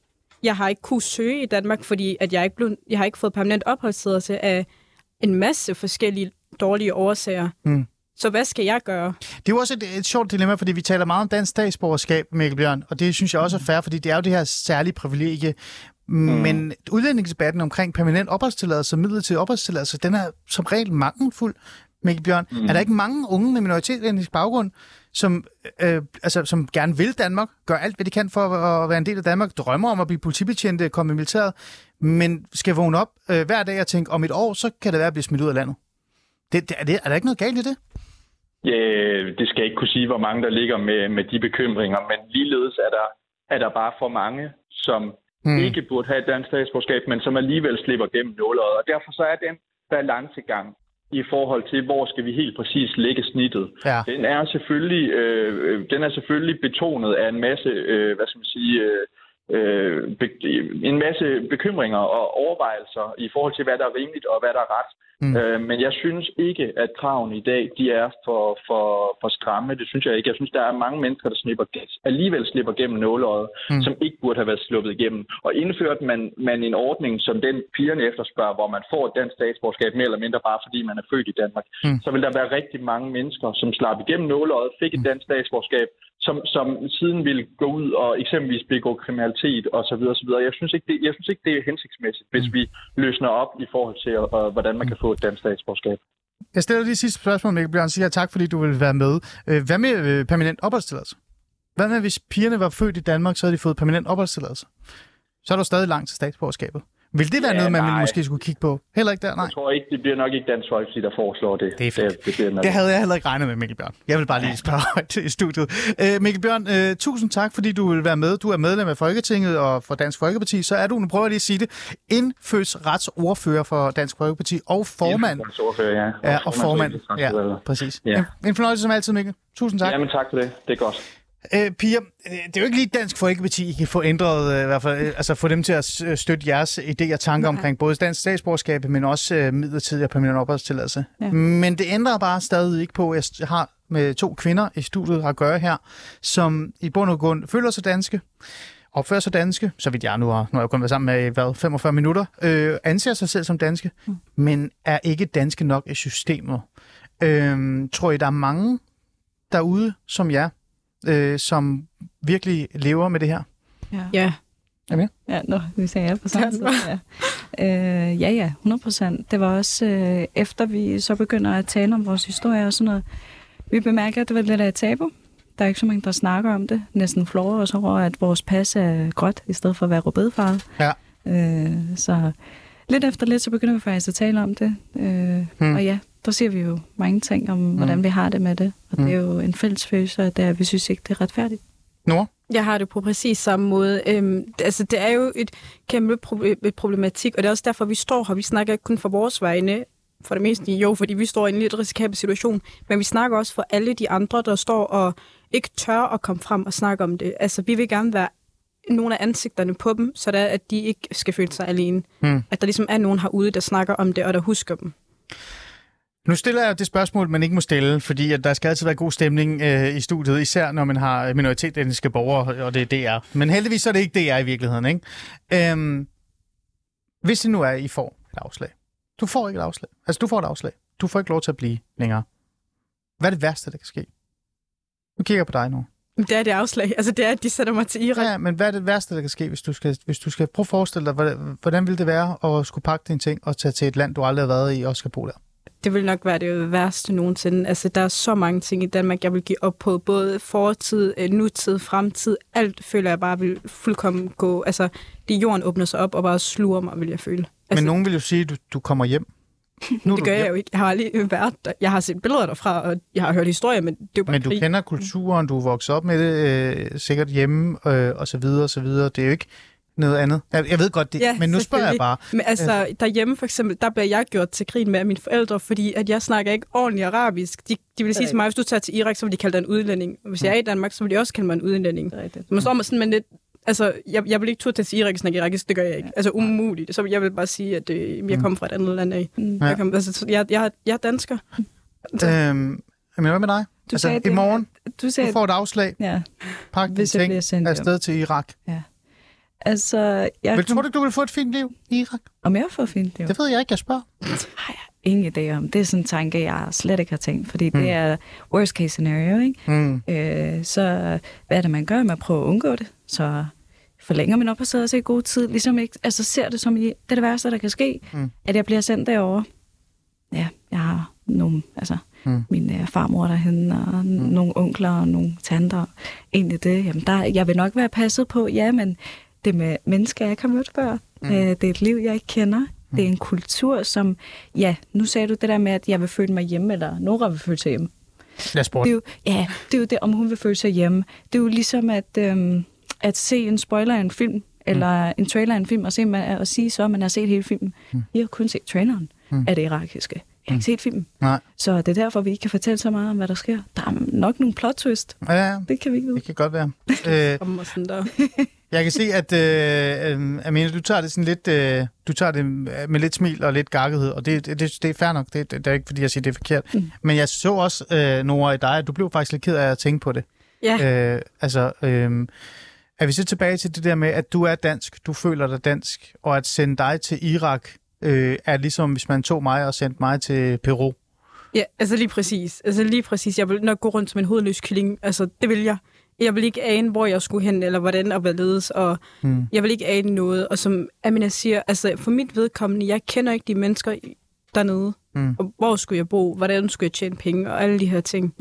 Jeg har ikke kunnet søge i Danmark, fordi at jeg, ikke blev, jeg har ikke fået permanent opholdstilladelse af en masse forskellige dårlige årsager. Mm. Så hvad skal jeg gøre? Det er jo også et, et sjovt dilemma, fordi vi taler meget om dansk statsborgerskab, Mikkel Bjørn, og det synes jeg også er fair, fordi det er jo det her særlige privilegie. Mm. Men udlændingsdebatten omkring permanent opholdstilladelse og midlertidig opholdstilladelse, den er som regel mangelfuld, Mikkel Bjørn. Mm. Er der ikke mange unge med minoritetsetnisk baggrund, som, øh, altså, som gerne vil Danmark, gør alt, hvad de kan for at være en del af Danmark, drømmer om at blive politibetjente, komme i militæret, men skal vågne op øh, hver dag og tænke, om et år, så kan det være at blive smidt ud af landet? Det, det, er, det, er der ikke noget galt i det? Ja, det skal jeg ikke kunne sige, hvor mange der ligger med, med de bekymringer, men ligeledes er der, er der bare for mange, som mm. ikke burde have et dansk statsborgerskab, men som alligevel slipper gennem nåløjet. Og derfor så er den balancegang i forhold til, hvor skal vi helt præcis lægge snittet. Ja. Den er selvfølgelig, øh, den er selvfølgelig betonet af en masse, øh, hvad skal man sige, øh, øh, en masse bekymringer og overvejelser i forhold til, hvad der er rimeligt og hvad der er ret. Mm. Øh, men jeg synes ikke, at kravene i dag de er for, for, for stramme. Det synes jeg ikke. Jeg synes, der er mange mennesker, der slipper, alligevel slipper gennem nåleøjet, mm. som ikke burde have været sluppet igennem. Og indførte man, man en ordning, som den pigerne efterspørger, hvor man får et dansk statsborgerskab mere eller mindre bare fordi man er født i Danmark, mm. så vil der være rigtig mange mennesker, som slap igennem nåleøjet, fik et mm. dansk statsborgerskab, som, som siden vil gå ud og eksempelvis begå kriminalitet osv. osv. Jeg, synes ikke, det, jeg synes ikke, det er hensigtsmæssigt, hvis vi løsner op i forhold til, uh, hvordan man kan få et dansk statsborgerskab. Jeg stiller lige sidste spørgsmål, Mikkel Bjørn. Siger tak, fordi du vil være med. Øh, hvad med permanent opholdstilladelse? Hvad med, hvis pigerne var født i Danmark, så havde de fået permanent opholdstilladelse? Så er der stadig langt til statsborgerskabet. Vil det være ja, noget, man nej. måske skulle kigge på? Heller ikke der, nej. Jeg tror ikke, det bliver nok ikke Dansk Folkeparti, der foreslår det. Det er fedt. Det, det, bliver det havde jeg heller ikke regnet med, Mikkel Bjørn. Jeg vil bare lige spørge *laughs* højt i studiet. Uh, Mikkel Bjørn, uh, tusind tak, fordi du vil være med. Du er medlem af Folketinget og for Dansk Folkeparti. Så er du, nu prøver jeg lige at sige det, indfødsretsordfører for Dansk Folkeparti og formand. Indfødsretsordfører, ja. ja, og formand. Ja, præcis. Ja. En, en fornøjelse som altid, Mikkel. Tusind tak. Jamen tak for det. Det er godt. Øh, Pia, øh, det er jo ikke lige Dansk Folkeparti, I kan få ændret, øh, i hvert fald, øh, altså få dem til at støtte jeres idéer og tanker Nej. omkring både dansk statsborgerskab, men også øh, midlertidig og permanent opholdstilladelse. Ja. Men det ændrer bare stadig ikke på, at jeg har med to kvinder i studiet at gøre her, som i bund og grund føler sig danske, opfører sig danske, så vidt jeg nu har, nu har jeg kun været sammen med hvad, 45 minutter, øh, anser sig selv som danske, mm. men er ikke danske nok i systemet. Øh, tror I, der er mange derude som jer, øh, som virkelig lever med det her? Ja. ja. Er med? Ja, nå, vi sagde ja på samme tid. Ja. Øh, ja, ja, 100 procent. Det var også, øh, efter vi så begynder at tale om vores historie og sådan noget, vi bemærker, at det var lidt af et tabu. Der er ikke så mange, der snakker om det. Næsten flår os over, at vores pas er gråt, i stedet for at være rødbedefarvet. Ja. Øh, så lidt efter lidt, så begynder vi faktisk at tale om det. Øh, hmm. Og ja, der siger vi jo mange ting om, mm. hvordan vi har det med det. Og mm. det er jo en fælles følelse, at vi synes ikke, det er retfærdigt. Nora? Jeg har det på præcis samme måde. Øhm, altså, det er jo et kæmpe problematik, og det er også derfor, vi står her. Vi snakker ikke kun for vores vegne, for det meste jo, fordi vi står i en lidt risikabel situation, men vi snakker også for alle de andre, der står og ikke tør at komme frem og snakke om det. Altså, vi vil gerne være nogle af ansigterne på dem, så det er, at de ikke skal føle sig alene. Mm. At der ligesom er nogen herude, der snakker om det, og der husker dem. Nu stiller jeg det spørgsmål, man ikke må stille, fordi at der skal altid være god stemning øh, i studiet, især når man har minoritetsetniske borgere, og det er DR. Men heldigvis så er det ikke DR i virkeligheden, ikke? Øhm, hvis det nu er, at I får et afslag. Du får ikke et afslag. Altså, du får et afslag. Du får ikke lov til at blive længere. Hvad er det værste, der kan ske? Nu kigger jeg på dig nu. Det er det afslag. Altså, det er, at de sætter mig til Irak. Ja, men hvad er det værste, der kan ske, hvis du skal, hvis du skal prøve at forestille dig, hvordan, hvordan vil det være at skulle pakke dine ting og tage til et land, du aldrig har været i og skal bo der? Det vil nok være det værste nogensinde. Altså, der er så mange ting i Danmark, jeg vil give op på. Både fortid, øh, nutid, fremtid. Alt føler jeg bare vil fuldkommen gå... Altså, det jorden åbner sig op og bare sluger mig, vil jeg føle. Altså, Men nogen vil jo sige, at du, du kommer hjem. Nu det gør jeg jo ikke. Jeg har aldrig været der. Jeg har set billeder derfra, og jeg har hørt historier, men det er jo bare Men du krig. kender kulturen, du er vokset op med det, øh, sikkert hjemme, øh, og så videre, og så videre. Det er jo ikke noget andet. Jeg, jeg ved godt det, ja, men nu spørger jeg bare. Men altså, derhjemme for eksempel, der bliver jeg gjort til grin med af mine forældre, fordi at jeg snakker ikke ordentligt arabisk. De, de vil sige til mig, hvis du tager til Irak, så vil de kalde dig en udlænding. Hvis jeg er i Danmark, så vil de også kalde mig en udlænding. Så man står med sådan med lidt Altså, jeg, jeg vil ikke turde til Irak snakke irakisk, det gør jeg ikke. Altså, umuligt. Så jeg vil bare sige, at øh, jeg mm. kommer fra et andet land af. Mm. Jeg, kom, altså, jeg, jeg, jeg er dansker. Øhm, men hvad med dig? Du altså, i morgen, du, sagde, du får et afslag. Ja. Pak dine ting afsted til Irak. Ja. Altså, jeg vil, tror du, du vil få et fint liv i Irak? Om jeg får et fint liv? Det ved jeg ikke, jeg spørger. Har jeg ingen idé om. Det er sådan en tanke, jeg slet ikke har tænkt, fordi mm. det er worst case scenario, ikke? Mm. Øh, så hvad er det, man gør? Man prøver at undgå det. Så forlænger min opholdstilladelse i god tid. Ligesom ikke, altså ser det som i, det er det værste, der kan ske, Mm. at jeg bliver sendt derover. Ja, jeg har nogle, altså Mm. min øh, farmor derhen, og mm. nogle onkler og nogle tanter. Egentlig det, jamen der, jeg vil nok være passet på, ja, men det med mennesker, jeg ikke har mødt før. Mm. Øh, det er et liv, jeg ikke kender. Det er en kultur, som, ja, nu sagde du det der med, at jeg vil føle mig hjemme, eller Nora vil føle sig hjemme. Lad os Det er jo, ja, det er jo det, om hun vil føle sig hjemme. Det er jo ligesom at, øhm, at se en spoiler af en film, eller en trailer af en film, og, se, man, og sige så, at man har set hele filmen. Mm. Vi har kun set traileren mm. af det irakiske. Jeg har ikke set filmen. Nej. Så det er derfor, vi ikke kan fortælle så meget om, hvad der sker. Der er nok nogle plot twist. Ja, ja, Det kan vi ikke vide. det kan godt være. *laughs* øh, Om og sådan der. *laughs* jeg kan se, at øh, øh, Amina, du tager det sådan lidt, øh, du tager det med lidt smil og lidt gakkethed, og det, det, det, det er fair nok. Det, det, det er ikke, fordi jeg siger, det er forkert. Mm. Men jeg så også, øh, Nora, i dig, at du blev faktisk lidt ked af at tænke på det. Ja. Øh, altså, øh, er vi så tilbage til det der med, at du er dansk, du føler dig dansk, og at sende dig til Irak øh, er ligesom, hvis man tog mig og sendte mig til Peru. Ja, altså lige præcis. Altså lige præcis. Jeg vil nok gå rundt som en hovedløs kylling. Altså, det vil jeg. Jeg vil ikke ane, hvor jeg skulle hen, eller hvordan og hvorledes, og Hmm. jeg vil ikke ane noget. Og som Amina siger, altså for mit vedkommende, jeg kender ikke de mennesker dernede. Mm. Og hvor skulle jeg bo? Hvordan skulle jeg tjene penge? Og alle de her ting.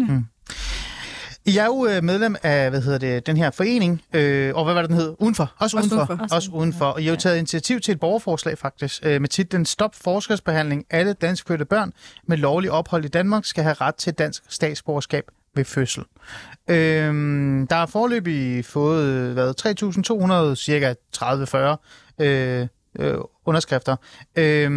I er jo øh, medlem af, hvad hedder det, den her forening, øh, og hvad var det, den hed? Udenfor. Også Også udenfor. udenfor. Også udenfor. Og I har jo taget initiativ til et borgerforslag faktisk, øh, med titlen Stop forskelsbehandling. Alle danskfødte børn med lovlig ophold i Danmark skal have ret til dansk statsborgerskab ved fødsel. Øh, der er forløbig fået hvad, 3.200, cirka 30-40 øh, øh, underskrifter. Øh,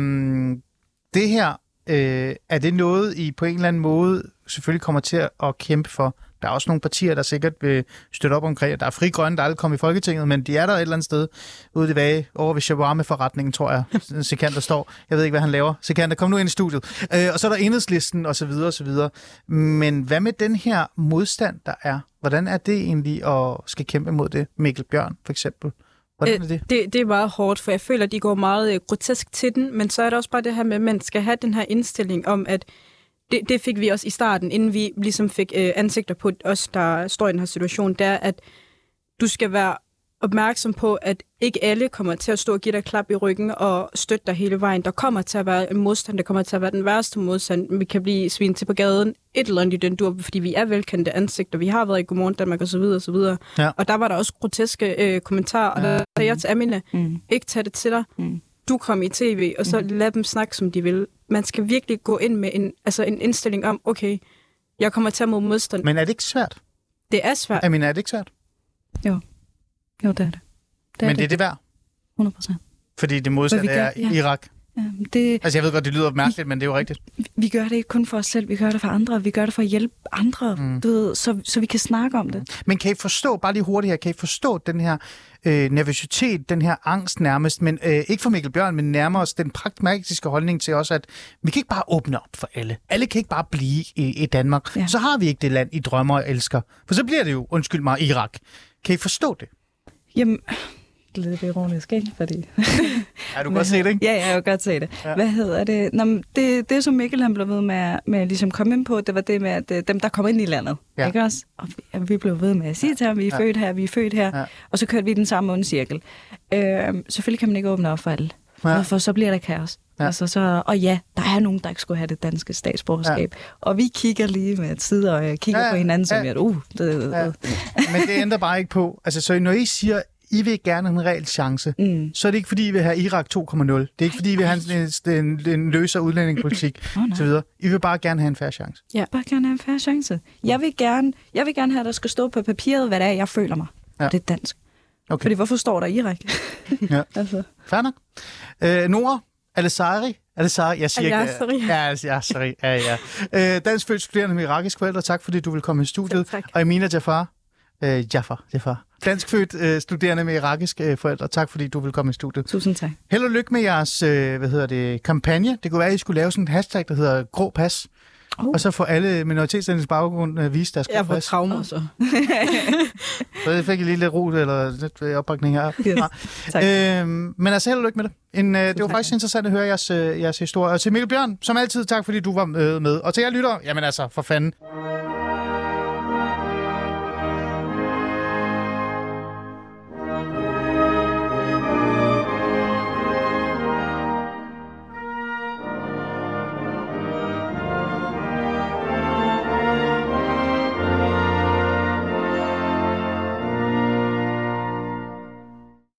det her, øh, er det noget, I på en eller anden måde selvfølgelig kommer til at kæmpe for? Der er også nogle partier, der sikkert vil støtte op omkring. Der er fri grønne, der aldrig kom i Folketinget, men de er der et eller andet sted ude i vage over ved shawarma-forretningen, tror jeg. *laughs* Sekander står. Jeg ved ikke, hvad han laver. Sekander, kom nu ind i studiet. Øh, og så er der enhedslisten, og så videre, og så videre. Men hvad med den her modstand, der er? Hvordan er det egentlig at skal kæmpe mod det? Mikkel Bjørn, for eksempel. Hvordan er det? Det, det er meget hårdt, for jeg føler, at de går meget øh, grotesk til den, men så er der også bare det her med, at man skal have den her indstilling om, at det, det fik vi også i starten, inden vi ligesom fik øh, ansigter på os, der står i den her situation, det er, at du skal være opmærksom på, at ikke alle kommer til at stå og give dig klap i ryggen og støtte dig hele vejen. Der kommer til at være en modstand, der kommer til at være den værste modstand. Vi kan blive svinet til på gaden, et eller andet i den dur, fordi vi er velkendte ansigter. Vi har været i Godmorgen Danmark osv. osv. Ja. Og der var der også groteske øh, kommentarer, og der sagde jeg til Amina, Mm. ikke tage det til dig. Mm. Du kom i tv, og så lad dem snakke, som de vil. Man skal virkelig gå ind med en, altså en indstilling om, okay, jeg kommer til at mod modstand. Men, er det ikke svært? det er svært. Mener, er det ikke svært? Jo, det er det. det Men det er det værd? 100 procent. Fordi det modsatte vi gør, er ja. Irak. Ja, det, Altså, jeg ved godt, det lyder mærkeligt, men det er jo rigtigt. vi gør det ikke kun for os selv, vi gør det for andre, vi gør det for at hjælpe andre, mm. du ved, så, så vi kan snakke om det. Men kan I forstå, bare lige hurtigt her, kan I forstå den her øh, nervøsitet, den her angst nærmest, men øh, ikke for Mikkel Bjørn, men nærmere os den pragmatiske holdning til også, at vi kan ikke bare åbne op for alle. Alle kan ikke bare blive i, i Danmark. Ja. Så har vi ikke det land, I drømmer og elsker. For så bliver det jo, undskyld mig, Irak. Kan I forstå det? Jamen, det er lidt ironisk, ikke? Fordi... *laughs* Ja, du kan godt se det, ikke? Ja, ja, jeg kan godt se det. Ja. Hvad hedder det? Nå, men det? Det, som Mikkel han blev ved med, med at ligesom komme ind på, det var det med, at øh, dem, der kommer ind i landet, Ja. ikke også? Og vi, ja, vi blev ved med at sige til ham, vi er Ja. født her, vi er født her. Ja. Og så kørte vi i den samme onde cirkel. Øh, selvfølgelig kan man ikke åbne op for alle. Ja. Ja. For så bliver der kaos. Ja. Ja. Altså, så, og ja, der er nogen, der ikke skulle have det danske statsborgerskab. Ja. Og vi kigger lige med et side og kigger Ja, ja. på hinanden som, ja. ja. at uh, det, Ja. ja. Men det ændrer bare ikke på. Altså, så når I siger, I vil gerne have en reel chance, Mm. så er det ikke, fordi I vil have Irak 2.0. Det er ikke, fordi I vil have en, en, en løser udlændingepolitik *clears throat* nej. osv. I vil bare gerne have en færre chance. bare gerne have en færre chance. Jeg vil gerne, jeg vil gerne have, at der skal stå på papiret, hvad det er, jeg føler mig. Ja. Ja. Det er dansk. Okay. Fordi hvorfor står der Irak? *laughs* Ja. altså. Fair nok. Øh, Nora, Alessari. Alessari, jeg siger Al-Yasseri. ikke... Ja, Al-Yasseri. Ja, ja. Øh, dansk født studerende med irakisk forældre. Tak, fordi du vil komme i studiet. Selv. Og Emina Jafar. Øh, Jafar, Jafar. Dansk født øh, studerende med irakisk øh, forældre. Tak, fordi du vil komme i studiet. Tusind tak. Held og lykke med jeres, øh, hvad hedder det, kampagne. Det kunne være, at I skulle lave sådan en hashtag, der hedder Grå Pas. Oh. Og så får alle minoritetsetnisk baggrund øh, vist deres Jeg får traumer, så. *laughs* Så jeg fik lige lidt ro eller lidt øh, opbakning her. Yes. Tak. Øhm, men altså held og lykke med det. En, øh, det var tak. faktisk interessant at høre jeres, øh, jeres historie. Og til Mikkel Bjørn, som altid, tak fordi du var med. med. Og til jer lytter, jamen altså, for fanden,